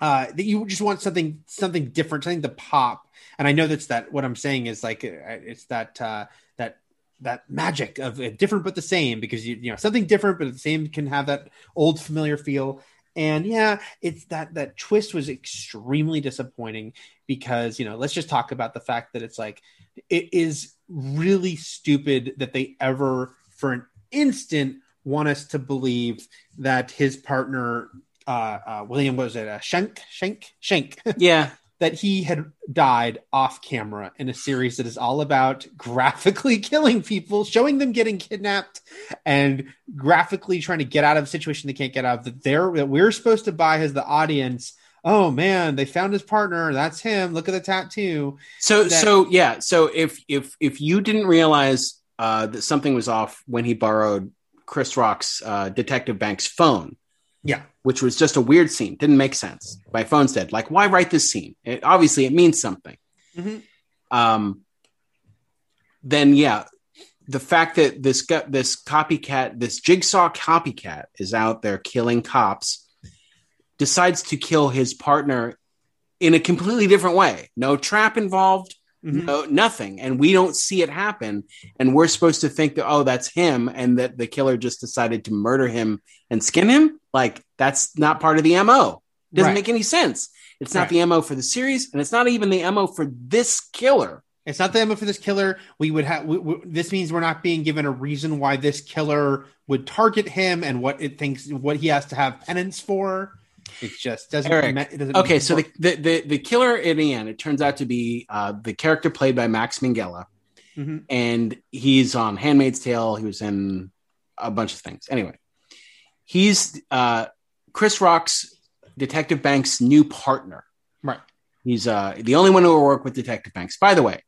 Speaker 3: Uh, that you just want something something different, something to pop. And I know that's that. What I'm saying is like uh, it's that uh, that that magic of uh, different but the same because you you know something different but the same can have that old familiar feel. And yeah, it's that that twist was extremely disappointing because you know let's just talk about the fact that it's like it is really stupid that they ever for an instant want us to believe that his partner uh, uh William was it uh, Shank Shank Shank <laughs>
Speaker 2: Yeah.
Speaker 3: that he had died off camera in a series that is all about graphically <laughs> killing people, showing them getting kidnapped, and graphically trying to get out of a situation they can't get out of. That they're that we're supposed to buy as the audience. Oh man, they found his partner. That's him. Look at the tattoo.
Speaker 2: So
Speaker 3: that-
Speaker 2: so yeah. So if if if you didn't realize uh, that something was off when he borrowed Chris Rock's uh, Detective Banks phone,
Speaker 3: Yeah.
Speaker 2: which was just a weird scene, didn't make sense. My phone's dead. Like, why write this scene? It, obviously, it means something.
Speaker 3: Mhm.
Speaker 2: Um, then yeah, the fact that this this copycat, this jigsaw copycat, is out there killing cops, decides to kill his partner in a completely different way. No trap involved.
Speaker 3: Mhm.
Speaker 2: No, nothing, and we don't see it happen, and we're supposed to think that oh, that's him, and that the killer just decided to murder him and skin him. Like that's not part of the mo. Doesn't
Speaker 3: Right.
Speaker 2: make any sense. It's not
Speaker 3: Right.
Speaker 2: the mo for the series, and it's not even the mo for this killer.
Speaker 3: It's not the MO for this killer. We would have. We, we, this means we're not being given a reason why this killer would target him and what it thinks what he has to have penance for. It just doesn't.
Speaker 2: Eric,
Speaker 3: it doesn't
Speaker 2: Okay, so the, the the killer in the end, it turns out to be uh, the character played by Max Minghella,
Speaker 3: Mhm.
Speaker 2: and he's on *Handmaid's Tale*. He was in a bunch of things. Anyway, he's uh, Chris Rock's Detective Banks' new partner.
Speaker 3: Right.
Speaker 2: He's uh, the only one who will work with Detective Banks. By the way,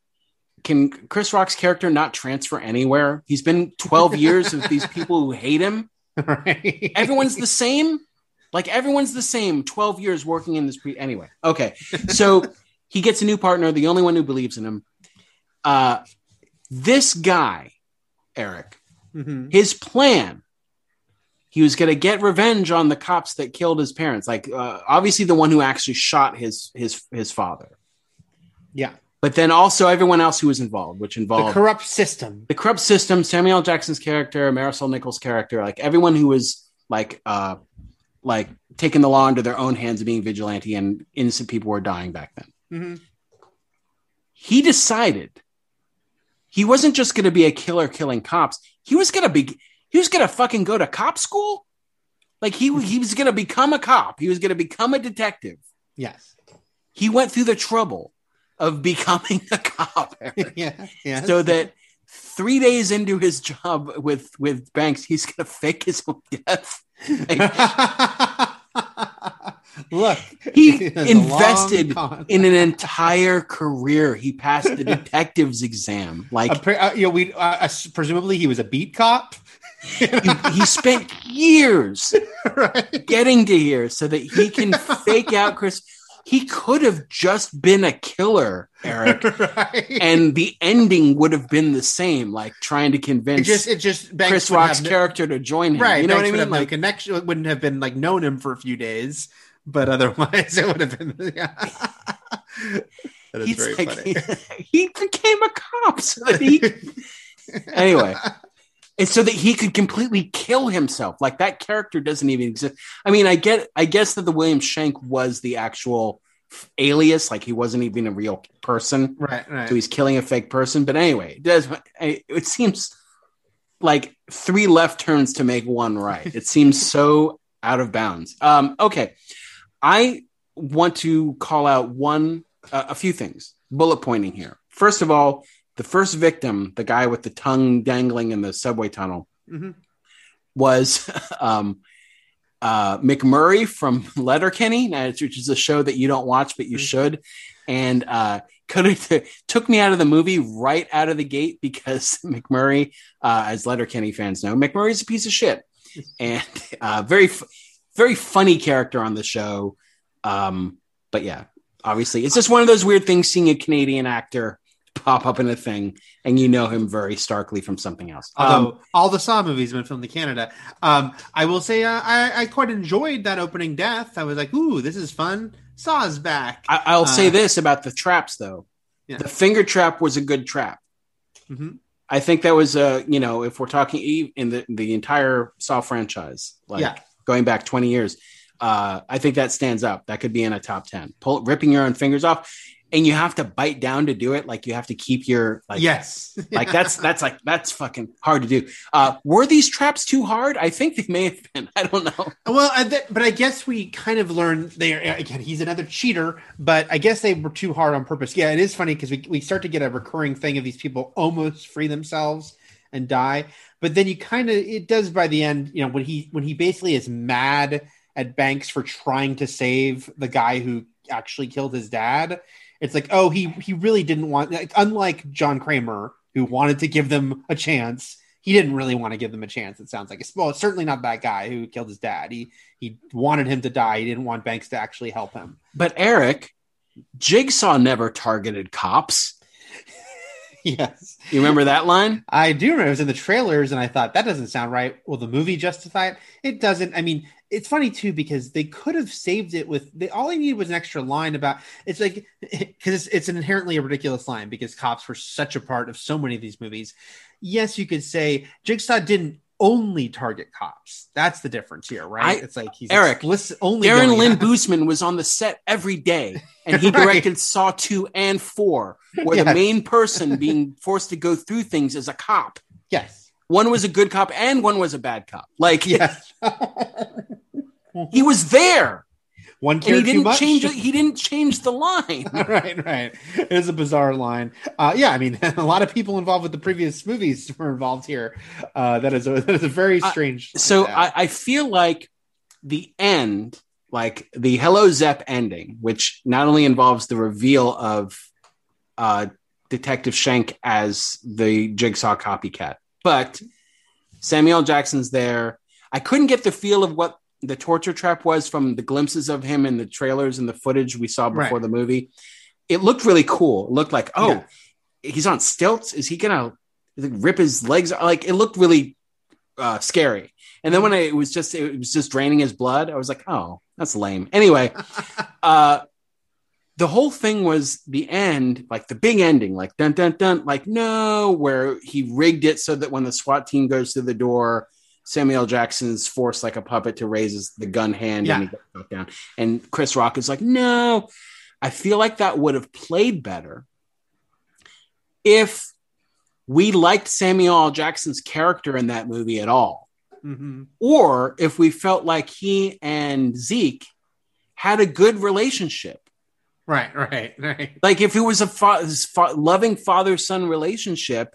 Speaker 2: can Chris Rock's character not transfer anywhere? He's been 12 <laughs> years with these people who hate him.
Speaker 3: right.
Speaker 2: Everyone's the same. Like everyone's the same. 12 years working in this pre anyway. Okay. So <laughs> he gets a new partner, the only one who believes in him. Uh this guy, Eric,
Speaker 3: Mhm.
Speaker 2: his plan he was going to get revenge on the cops that killed his parents like uh, obviously the one who actually shot his his his father
Speaker 3: Yeah.
Speaker 2: but then also everyone else who was involved which involved The
Speaker 3: corrupt system.
Speaker 2: the corrupt system, Samuel Jackson's character, Marisol Nichols' character, like everyone who was like uh like taking the law into their own hands and being vigilante and innocent people were dying back then.
Speaker 3: Mhm.
Speaker 2: He decided he wasn't just going to be a killer killing cops. He was going to be he was going to fucking go to cop school. Like he he was going to become a cop. He was going to become a detective.
Speaker 3: Yes.
Speaker 2: He went through the trouble of becoming a cop. <laughs>
Speaker 3: Yeah. Yeah.
Speaker 2: so that three days into his job with with Banks, he's gonna fake his own death.
Speaker 3: Look,
Speaker 2: He invested in an entire career. He passed the detective's exam. Like
Speaker 3: uh, you know, we uh, uh, presumably he was a beat cop.
Speaker 2: he, he spent years <laughs>
Speaker 3: right.
Speaker 2: getting to here so that he can fake out Chris. He could have just been a killer, Eric, <laughs>
Speaker 3: right.
Speaker 2: and the ending would have been the same. Like trying to
Speaker 3: it
Speaker 2: convince
Speaker 3: just it just Banks
Speaker 2: Chris Rock's
Speaker 3: no-
Speaker 2: character to join him.
Speaker 3: right.
Speaker 2: You know
Speaker 3: Banks
Speaker 2: what I mean?
Speaker 3: no
Speaker 2: Like
Speaker 3: connection. Wouldn't have been like known him for a few days, but otherwise <laughs> it would have been. <laughs> Yeah. that is
Speaker 2: he's
Speaker 3: very
Speaker 2: like,
Speaker 3: funny.
Speaker 2: he, became a cop so that he anyway it's so that he could completely kill himself. Like that character doesn't even exist. I mean i get i guess that the william shank was the actual alias. Like he wasn't even a real person.
Speaker 3: Right. Right.
Speaker 2: so he's killing a fake person. But anyway it does it seems like three left turns to make one right. It seems so out of bounds. Um okay. I want to call out one uh, a few things. Bullet pointing here. First of all the first victim the guy with the tongue dangling in the subway tunnel
Speaker 3: Mhm.
Speaker 2: was um uh mcmurray from letterkenny now, which is a show that you don't watch but you
Speaker 3: Mhm.
Speaker 2: should and uh could have <laughs> took me out of the movie right out of the gate because <laughs> mcmurray uh as letterkenny fans know mcmurray's a piece of shit <laughs> and uh very very funny character on the show um but yeah obviously it's just one of those weird things seeing a canadian actor pop up in a thing and you know him very starkly from something else
Speaker 3: Although
Speaker 2: Um,
Speaker 3: all the Saw movies have been filmed in Canada, um, I will say uh, I, I quite enjoyed that opening death. I was like, "Ooh, this is fun." Saw's back.
Speaker 2: I, i'll say
Speaker 3: Uh,
Speaker 2: this about the traps though
Speaker 3: Yeah.
Speaker 2: the finger trap was a good trap
Speaker 3: Mhm.
Speaker 2: I think that was a you know if we're talking in the the entire Saw franchise, like
Speaker 3: Yeah.
Speaker 2: going back twenty years, uh, I think that stands up. That could be in a top ten. Pull, ripping your own fingers off, and you have to bite down to do it. Like you have to keep your like
Speaker 3: yes, <laughs>
Speaker 2: like that's that's like that's fucking hard to do. Uh, were these traps too hard? I think they may have been. I don't know.
Speaker 3: Well, I th- but I guess we kind of learned there again. He's another cheater, but I guess they were too hard on purpose. Yeah, it is funny because we we start to get a recurring thing of these people almost free themselves and die, but then you kind of it does by the end. You know when he when he basically is mad at Banks for trying to save the guy who actually killed his dad. It's like, oh, he he really didn't want. Like, unlike John Kramer, who wanted to give them a chance, he didn't really want to give them a chance. It sounds like it's well, it's certainly not that guy who killed his dad. He he wanted him to die. He didn't want Banks to actually help him.
Speaker 2: But Eric, Jigsaw never targeted cops. <laughs>
Speaker 3: yes,
Speaker 2: You remember that line?
Speaker 3: I do remember it was in the trailers, and I thought that doesn't sound right. Will the movie justify it? It doesn't. I mean, it's funny too because they could have saved it with they, all they needed was an extra line about it's like <laughs> because it's, it's an inherently a ridiculous line because cops were such a part of so many of these movies. Yes, you could say Jigsaw didn't only target cops. That's the difference here, right?
Speaker 2: I-
Speaker 3: it's like he's
Speaker 2: Eric,
Speaker 3: explicit, only
Speaker 2: Darren
Speaker 3: going
Speaker 2: Lynn Bousman was on the set every day, <laughs> and he
Speaker 3: Right.
Speaker 2: directed Saw two and four, where the main person <laughs> being forced to go through things is a cop.
Speaker 3: Yes,
Speaker 2: One was a good cop and one was a bad cop. Like
Speaker 3: yes.
Speaker 2: He was there,
Speaker 3: One
Speaker 2: and he didn't change. He didn't change the line. <laughs>
Speaker 3: right, right. It is a bizarre line. Uh, yeah, I mean, <laughs> a lot of people involved with the previous movies <laughs> were involved here. Uh, that is a that is a very
Speaker 2: Uh,
Speaker 3: strange.
Speaker 2: so. I, I feel like the end, like the Hello Zep ending, which not only involves the reveal of uh, Detective Shank as the Jigsaw copycat, but Samuel Jackson's there. I couldn't get the feel of what the torture trap was from the glimpses of him in the trailers and the footage we saw before
Speaker 3: Right.
Speaker 2: the movie. It looked really cool. It looked like, oh,
Speaker 3: Yeah.
Speaker 2: he's on stilts. Is he gonna rip his legs? Like it looked really uh, scary. And then when I, it was just it was just draining his blood, I was like, oh, that's lame. Anyway, <laughs> uh, the whole thing was the end, like the big ending, like dun dun dun, like no, where he rigged it so that when the SWAT team goes through the door, Samuel. Jackson's forced like a puppet to raise his, the gun hand and he gets shot down. And Chris Rock is like, no, I feel like that would have played better if we liked Samuel L. Jackson's character in that movie at all
Speaker 3: Mhm.
Speaker 2: or if we felt like he and Zeke had a good relationship.
Speaker 3: right, right, right.
Speaker 2: Like if it was a fa- fa- loving father son relationship,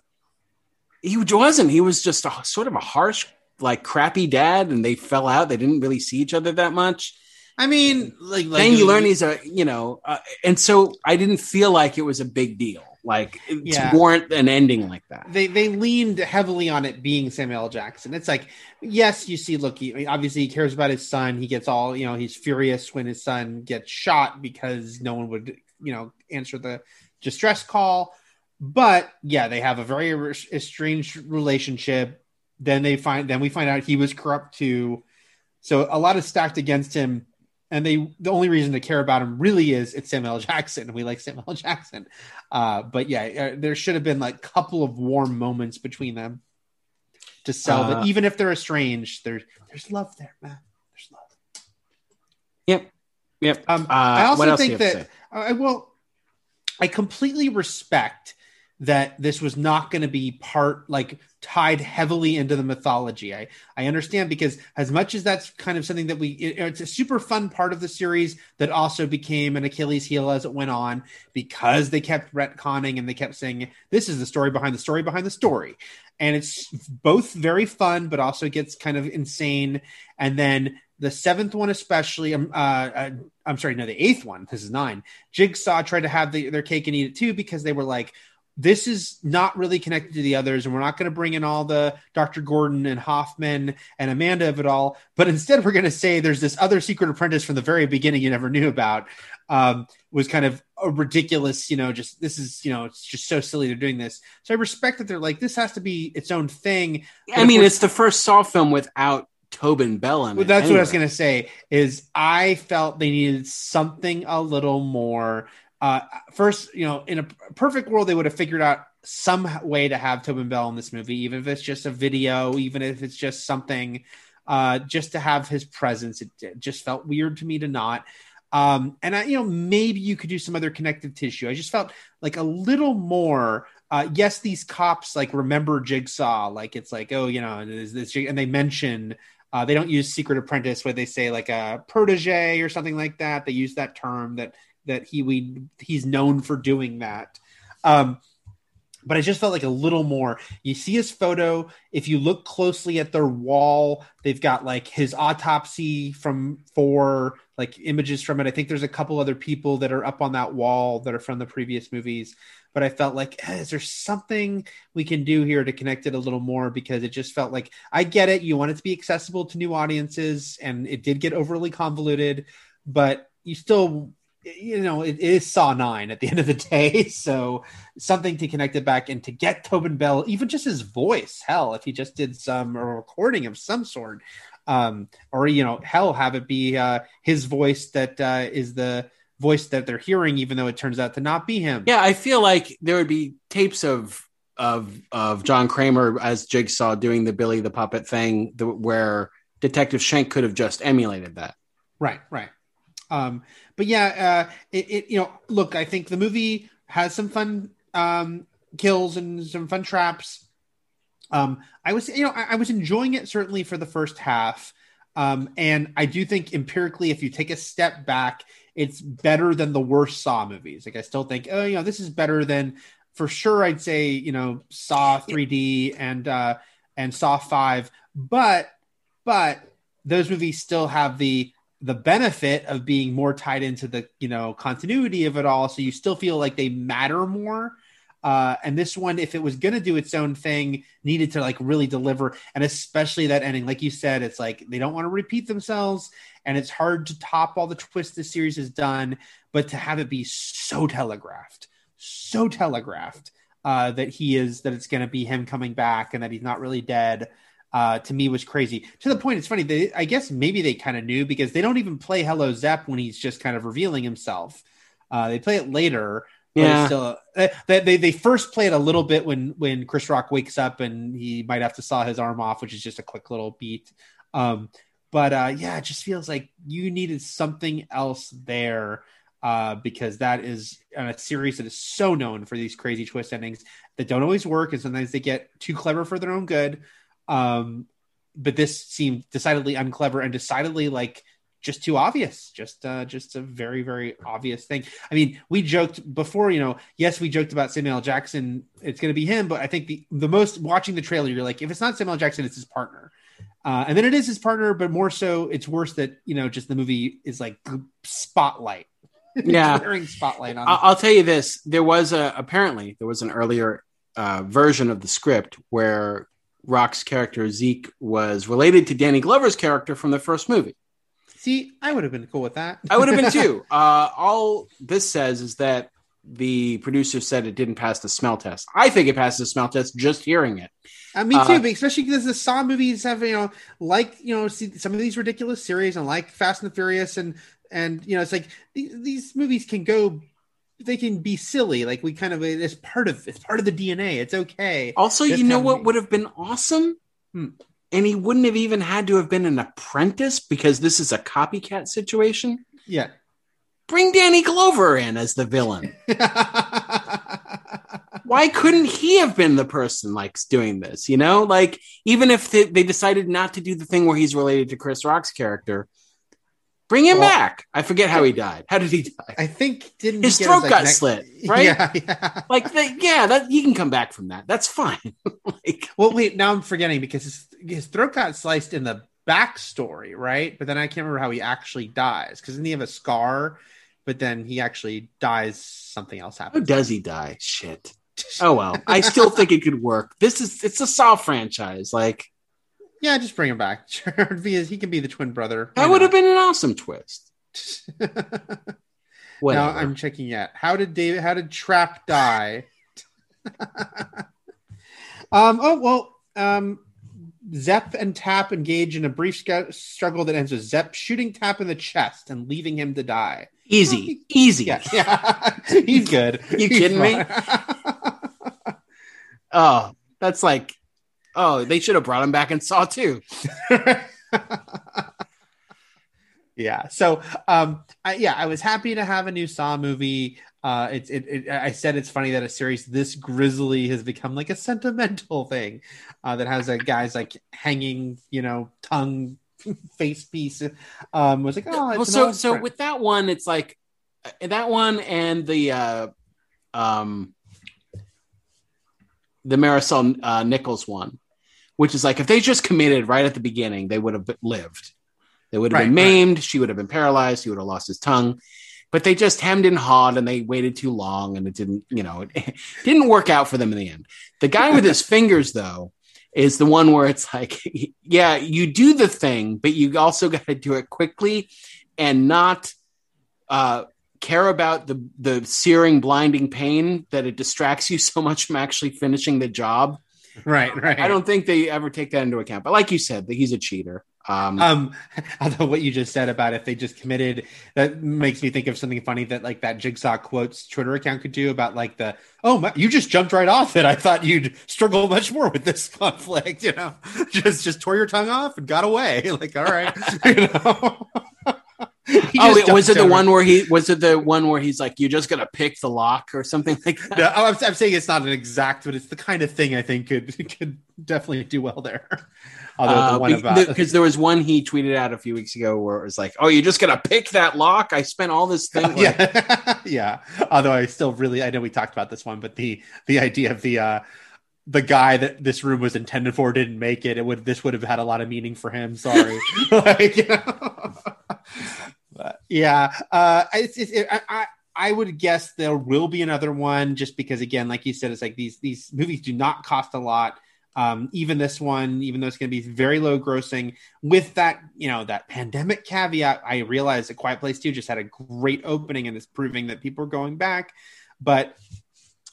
Speaker 2: he wasn't. He was just a sort of a harsh, like crappy dad, and they fell out. They didn't really see each other that much.
Speaker 3: I mean, like, like
Speaker 2: then you learn he's a, you know, uh, and so I didn't feel like it was a big deal, like
Speaker 3: Yeah.
Speaker 2: to warrant an ending like that.
Speaker 3: they they leaned heavily on it being Samuel L. Jackson. It's like, yes, you see, look, he, obviously he cares about his son. He gets all, you know, he's furious when his son gets shot because no one would, you know, answer the distress call. But yeah, they have a very er- estranged relationship. Then they find, then we find out he was corrupt too. So a lot is stacked against him. And they, the only reason to care about him really is it's Samuel <laughs> Jackson. and We like Samuel Jackson. Uh, but yeah, uh, there should have been like a couple of warm moments between them to sell
Speaker 2: Uh,
Speaker 3: that. Even if they're estranged, there's there's love there, man. There's love.
Speaker 2: Yep, yep.
Speaker 3: Um,
Speaker 2: Uh,
Speaker 3: I also think
Speaker 2: you have to
Speaker 3: that I will. I completely respect that this was not going to be part like tied heavily into the mythology. I I understand because as much as that's kind of something that we it- it's a super fun part of the series that also became an Achilles heel as it went on because they kept retconning and they kept saying this is the story behind the story behind the story. And it's both very fun but also gets kind of insane and then the seventh one especially um, uh, uh i'm sorry no the eighth one this is nine jigsaw tried to have the, their cake and eat it too because they were like this is not really connected to the others and we're not going to bring in all the dr gordon and hoffman and amanda of it all but instead we're going to say there's this other secret apprentice from the very beginning you never knew about um, was kind of a ridiculous you know just this is you know it's just so silly they're doing this so i respect that they're like this has to be its own thing
Speaker 2: I mean, it's the first Saw film without Tobin Bell in
Speaker 3: well, that's what I was going to say. Is I felt they needed something a little more. Uh, first, you know, in a perfect world, they would have figured out some way to have Tobin Bell in this movie, even if it's just a video, even if it's just something. uh, just to have his presence. It, it just felt weird to me to not. Um, and I, you know, maybe you could do some other connective tissue. I just felt like a little more. Uh, yes, these cops like remember Jigsaw, like it's like, oh, you know, and, this, and they mention uh, they don't use secret apprentice where they say like a protege or something like that. They use that term that that he we he's known for doing that. Um, but I just felt like a little more. You see his photo. If you look closely at their wall, they've got like his autopsy from four, like images from it. I think there's a couple other people that are up on that wall that are from the previous movies. But I felt like, eh, is there something we can do here to connect it a little more? Because it just felt like I get it. You want it to be accessible to new audiences, and it did get overly convoluted, but you still you know, it is Saw Nine at the <laughs> end of the day. So something to connect it back and to get Tobin Bell, even just his voice. Hell, if he just did some a recording of some sort, um, or you know, hell, have it be uh, his voice that uh, is the voice that they're hearing, even though it turns out to not be him.
Speaker 2: Yeah, I feel like there would be tapes of of of John Kramer as Jigsaw doing the Billy the Puppet thing, the, where Detective Shank could have just emulated that.
Speaker 3: Right, right. Um, but yeah, uh, it, it, you know, look, I think the movie has some fun um, kills and some fun traps. Um, I was, you know, I, I, was enjoying it certainly for the first half. Um, and I do think empirically, if you take a step back, it's better than the worst Saw movies. Like I still think, oh, you know, this is better than for sure. I'd say, you know, Saw 3D and uh, and Saw 5, but but those movies still have the the benefit of being more tied into the you know continuity of it all so you still feel like they matter more. Uh, and this one if it was going to do its own thing needed to like really deliver and especially that ending like you said it's like they don't want to repeat themselves and it's hard to top all the twists the series has done but to have it be so telegraphed so telegraphed uh, that he is that it's going to be him coming back and that he's not really dead uh, to me was crazy. To the point, it's funny. They, I guess maybe they kind of knew because they don't even play Hello Zep when he's just kind of revealing himself. Uh, they play it later. Yeah. Still, uh, they, they they first play it a little bit when when Chris Rock wakes up and he might have to saw his arm off, which is just a quick little beat. Um, but uh, yeah, it just feels like you needed something else there uh, because that is a series that is so known for these crazy twist endings that don't always work, and sometimes they get too clever for their own good. Um, but this seemed decidedly unclever and decidedly like just too obvious just uh just a very very obvious thing i mean we joked before you know yes we joked about samuel L. jackson it's going to be him but i think the the most watching the trailer you're like if it's not samuel L. jackson it's his partner uh, and then it is his partner but more so it's worse that you know just the movie is like spotlight <laughs>
Speaker 2: yeah
Speaker 3: spotlight on
Speaker 2: i'll, I'll tell you this there was a apparently there was an earlier uh, version of the script where Rock's character Zeke was related to Danny Glover's character from the first movie.
Speaker 3: See, I would have been cool with that.
Speaker 2: I would have been too. <laughs> Uh, all this says is that the producer said it didn't pass the smell test. I think it passed the smell test just hearing it.
Speaker 3: Uh, me too, uh, especially because the Saw movies have you know like you know see some of these ridiculous series and like Fast and Furious and and you know it's like these, these movies can go they can be silly. Like we kind of it's part of it's part of the DNA. It's okay.
Speaker 2: Also, you know what would have been awesome? Hmm. And he wouldn't have even had to have been an apprentice because this is a copycat situation.
Speaker 3: Yeah.
Speaker 2: Bring Danny Glover in as the villain. <laughs> Why couldn't he have been the person like doing this? You know, like even if they, they decided not to do the thing where he's related to Chris Rock's character, Bring him well, back. I forget how he died. How did he die?
Speaker 3: I think didn't
Speaker 2: his throat his, got neck- slit, <laughs> right? Yeah, yeah. Like the, yeah, that he can come back from that. That's fine. <laughs>
Speaker 3: like, well, wait, now I'm forgetting because his, his throat got sliced in the backstory, right? But then I can't remember how he actually dies because didn't he have a scar? But then he actually dies. Something else happens.
Speaker 2: How does he die? Shit. Oh well, I still think it could work. This is it's a Saw franchise. Like
Speaker 3: yeah, just bring him back. <laughs> He can be the twin brother.
Speaker 2: That would have been an awesome twist. <laughs>
Speaker 3: now I'm checking yet. How did David? How did Tapp die? <laughs> um. Oh well. Um. Zep and Tapp engage in a brief sc- struggle that ends with Zep shooting Tapp in the chest and leaving him to die.
Speaker 2: Easy, easy.
Speaker 3: Yeah, yeah. he's good.
Speaker 2: you
Speaker 3: he's
Speaker 2: kidding fun. me? oh, that's like Oh, they should have brought him back and Saw too. <laughs>
Speaker 3: yeah. So, um, I, yeah, I was happy to have a new Saw movie. Uh, it's it, it, I said it's funny that a series this grisly has become like a sentimental thing uh, that has a guy's like hanging, you know, tongue <laughs> face piece. Um, was like, oh,
Speaker 2: well, so so with that one, it's like uh, that one and the uh, um, the Marisol uh, Nichols one, which is like if they just committed right at the beginning, they would have lived. They would have right, been maimed. Right. She would have been paralyzed. He would have lost his tongue. But they just hemmed and hawed and they waited too long and it didn't, you know, it <laughs> didn't work out for them in the end. The guy with his <laughs> fingers, though, is the one where it's like, <laughs> yeah, you do the thing, but you also got to do it quickly and not uh, care about the the searing, blinding pain that it distracts you so much from actually finishing the job.
Speaker 3: Right, <laughs> right.
Speaker 2: I don't think they ever take that into account. But like you said, that he's a cheater.
Speaker 3: Um, um, although what you just said about if they just committed, that makes me think of something funny that like that Jigsaw quotes Twitter account could do about like the oh my, you just jumped right off it. I thought you'd struggle much more with this <laughs> conflict. You know, <laughs> just just tore your tongue off and got away. Like all right, you know. <laughs>
Speaker 2: oh, was it the over. one where he was it the one where he's like, "You're just gonna pick the lock" or something <laughs> like that?
Speaker 3: No, I'm, I'm saying it's not an exact, but it's the kind of thing I think could <laughs> could definitely do well there.
Speaker 2: Although the uh, because there was one he tweeted out a few weeks ago where it was like, "Oh, you're just gonna pick that lock? I spent all this thing."
Speaker 3: Like... yeah, yeah. Although I still really, I know we talked about this one, but the the idea of the uh the guy that this room was intended for didn't make it. It would this would have had a lot of meaning for him. Sorry, like, you know? But yeah, uh, it's, it's, it, I, I would guess there will be another one just because again, like you said, it's like these these movies do not cost a lot. Um, even this one, even though it's going to be very low grossing, with that you know that pandemic caveat, I realize that Quiet Place Two just had a great opening and is proving that people are going back. But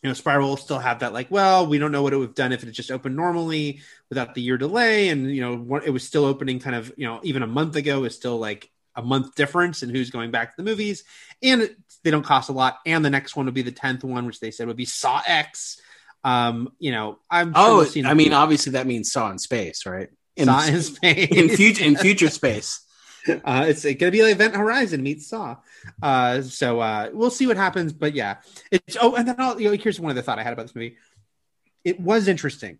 Speaker 3: you know, Spiral will still have that like, well, we don't know what it would have done if it just opened normally without the year delay, and you know, it was still opening kind of you know even a month ago is still like a month difference in who's going back to the movies, and they don't cost a lot. And the next one would be the tenth one, which they said would be Saw X um, you know, I'm
Speaker 2: sure oh, I mean, obviously that means saw in space, right?
Speaker 3: In, saw in space
Speaker 2: in future in future space. <laughs>
Speaker 3: Uh, it's going to be like Event Horizon meets Saw. Uh, so uh, we'll see what happens. But yeah, it's oh, and then I'll, you know, here's one other thought I had about this movie. It was interesting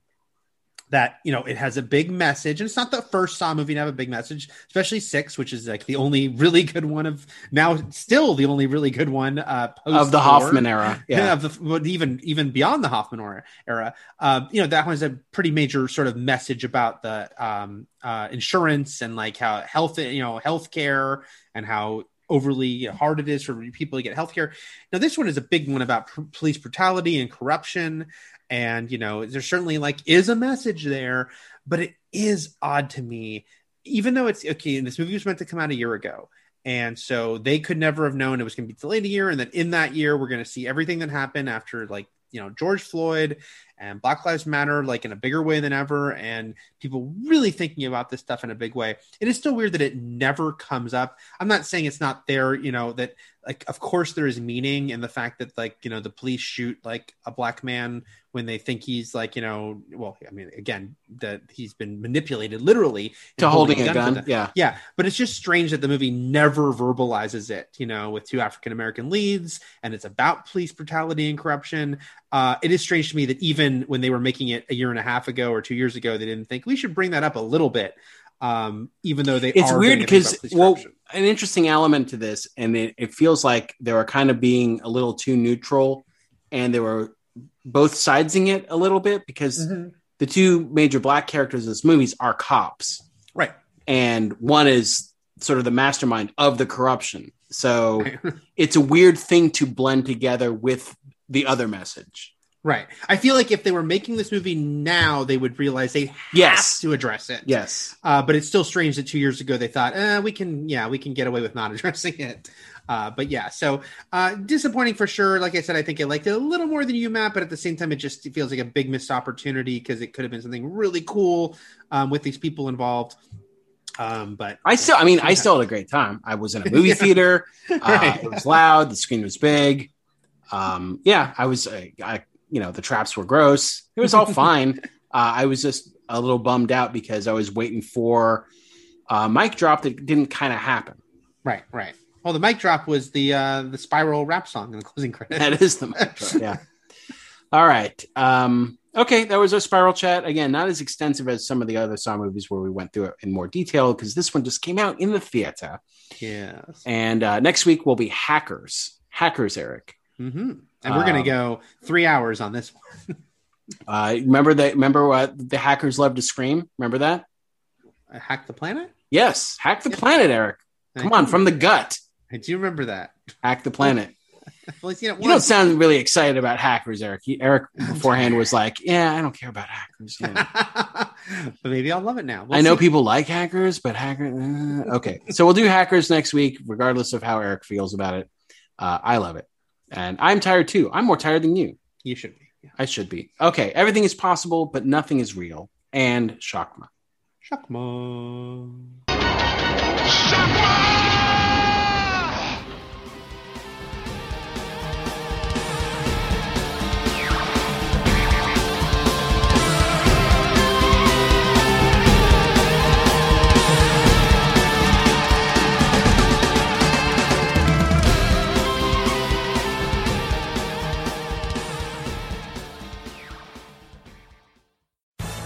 Speaker 3: that you know it has a big message and it's not the first saw movie to have a big message especially six which is like the only really <laughs> good one of now still the only really good one uh
Speaker 2: of the hoffman era
Speaker 3: yeah. Of the, even even beyond the hoffman era era. Uh, you know that was a pretty major sort of message about the um uh insurance and like how health you know healthcare and how overly hard it is for people to get healthcare. Now, this one is a big one about pr- police brutality and corruption and you know there certainly like is a message there but it is odd to me even though it's okay and this movie was meant to come out a year ago and so they could never have known it was going to be delayed a year and then in that year we're going to see everything that happened after like you know George Floyd and Black Lives Matter like in a bigger way than ever, and people really thinking about this stuff in a big way. It is still weird that it never comes up. I'm not saying it's not there, you know, that like of course there is meaning in the fact that like you know the police shoot like a black man when they think he's like you know well i mean again that he's been manipulated literally
Speaker 2: to holding, holding a gun, gun. yeah
Speaker 3: yeah but it's just strange that the movie never verbalizes it you know with two african american leads and it's about police brutality and corruption uh, it is strange to me that even when they were making it a year and a half ago or two years ago they didn't think we should bring that up a little bit um, even though they
Speaker 2: it's weird because well an interesting element to this and it, it feels like they were kind of being a little too neutral and they were both sidesing it a little bit because mm-hmm. the two major black characters in this movies are cops.
Speaker 3: Right.
Speaker 2: And one is sort of the mastermind of the corruption. So <laughs> it's a weird thing to blend together with the other message.
Speaker 3: Right. I feel like if they were making this movie now, they would realize they have yes. to address it.
Speaker 2: Yes.
Speaker 3: Uh, but it's still strange that two years ago they thought, eh, we can, yeah, we can get away with not <laughs> addressing it. Uh, but yeah, so uh, disappointing for sure. Like I said, I think I liked it a little more than you, Matt, but at the same time, it just feels like a big missed opportunity because it could have been something really cool um, with these people involved. Um, but
Speaker 2: I still, I mean, I still had a great time. I was in a movie theater. <laughs> Uh, right. It was loud. The screen was big. Um, yeah, I was, uh, I, you know, the traps were gross. It was all <laughs> fine. Uh, I was just a little bummed out because I was waiting for uh, mic drop that didn't kind of happen.
Speaker 3: Right, right. Well, the mic drop was the uh, the spiral rap song in the closing credits.
Speaker 2: That is the mic drop. Yeah. <laughs> All right. Um, okay, that was our spiral chat. Again, not as extensive as some of the other Saw movies where we went through it in more detail because this one just came out in the theater.
Speaker 3: Yes.
Speaker 2: And uh, next week will be Hackers. Hackers, Eric.
Speaker 3: Mm-hmm. And we're gonna
Speaker 2: Um,
Speaker 3: go three hours on this one. <laughs>
Speaker 2: Uh, remember that? Remember what the hackers love to scream? Remember that?
Speaker 3: Hack the planet.
Speaker 2: Yes, hack the planet, Eric. Come on,
Speaker 3: do-
Speaker 2: from the gut,
Speaker 3: I do remember that.
Speaker 2: hack the planet.
Speaker 3: I've only seen it
Speaker 2: You don't sound really excited about hackers, Eric. He, Eric <laughs> beforehand was like, "Yeah, I don't care about hackers." Yeah. <laughs>
Speaker 3: but maybe I'll love it now. We'll
Speaker 2: I know
Speaker 3: see.
Speaker 2: people like hackers, but hacker. uh, okay, so we'll do hackers next week, regardless of how Eric feels about it. Uh, I love it, and I'm tired too. I'm more tired than you.
Speaker 3: You should be. Yeah.
Speaker 2: I should be. Okay, everything is possible, but nothing is real. And Shakma.
Speaker 3: Shakma.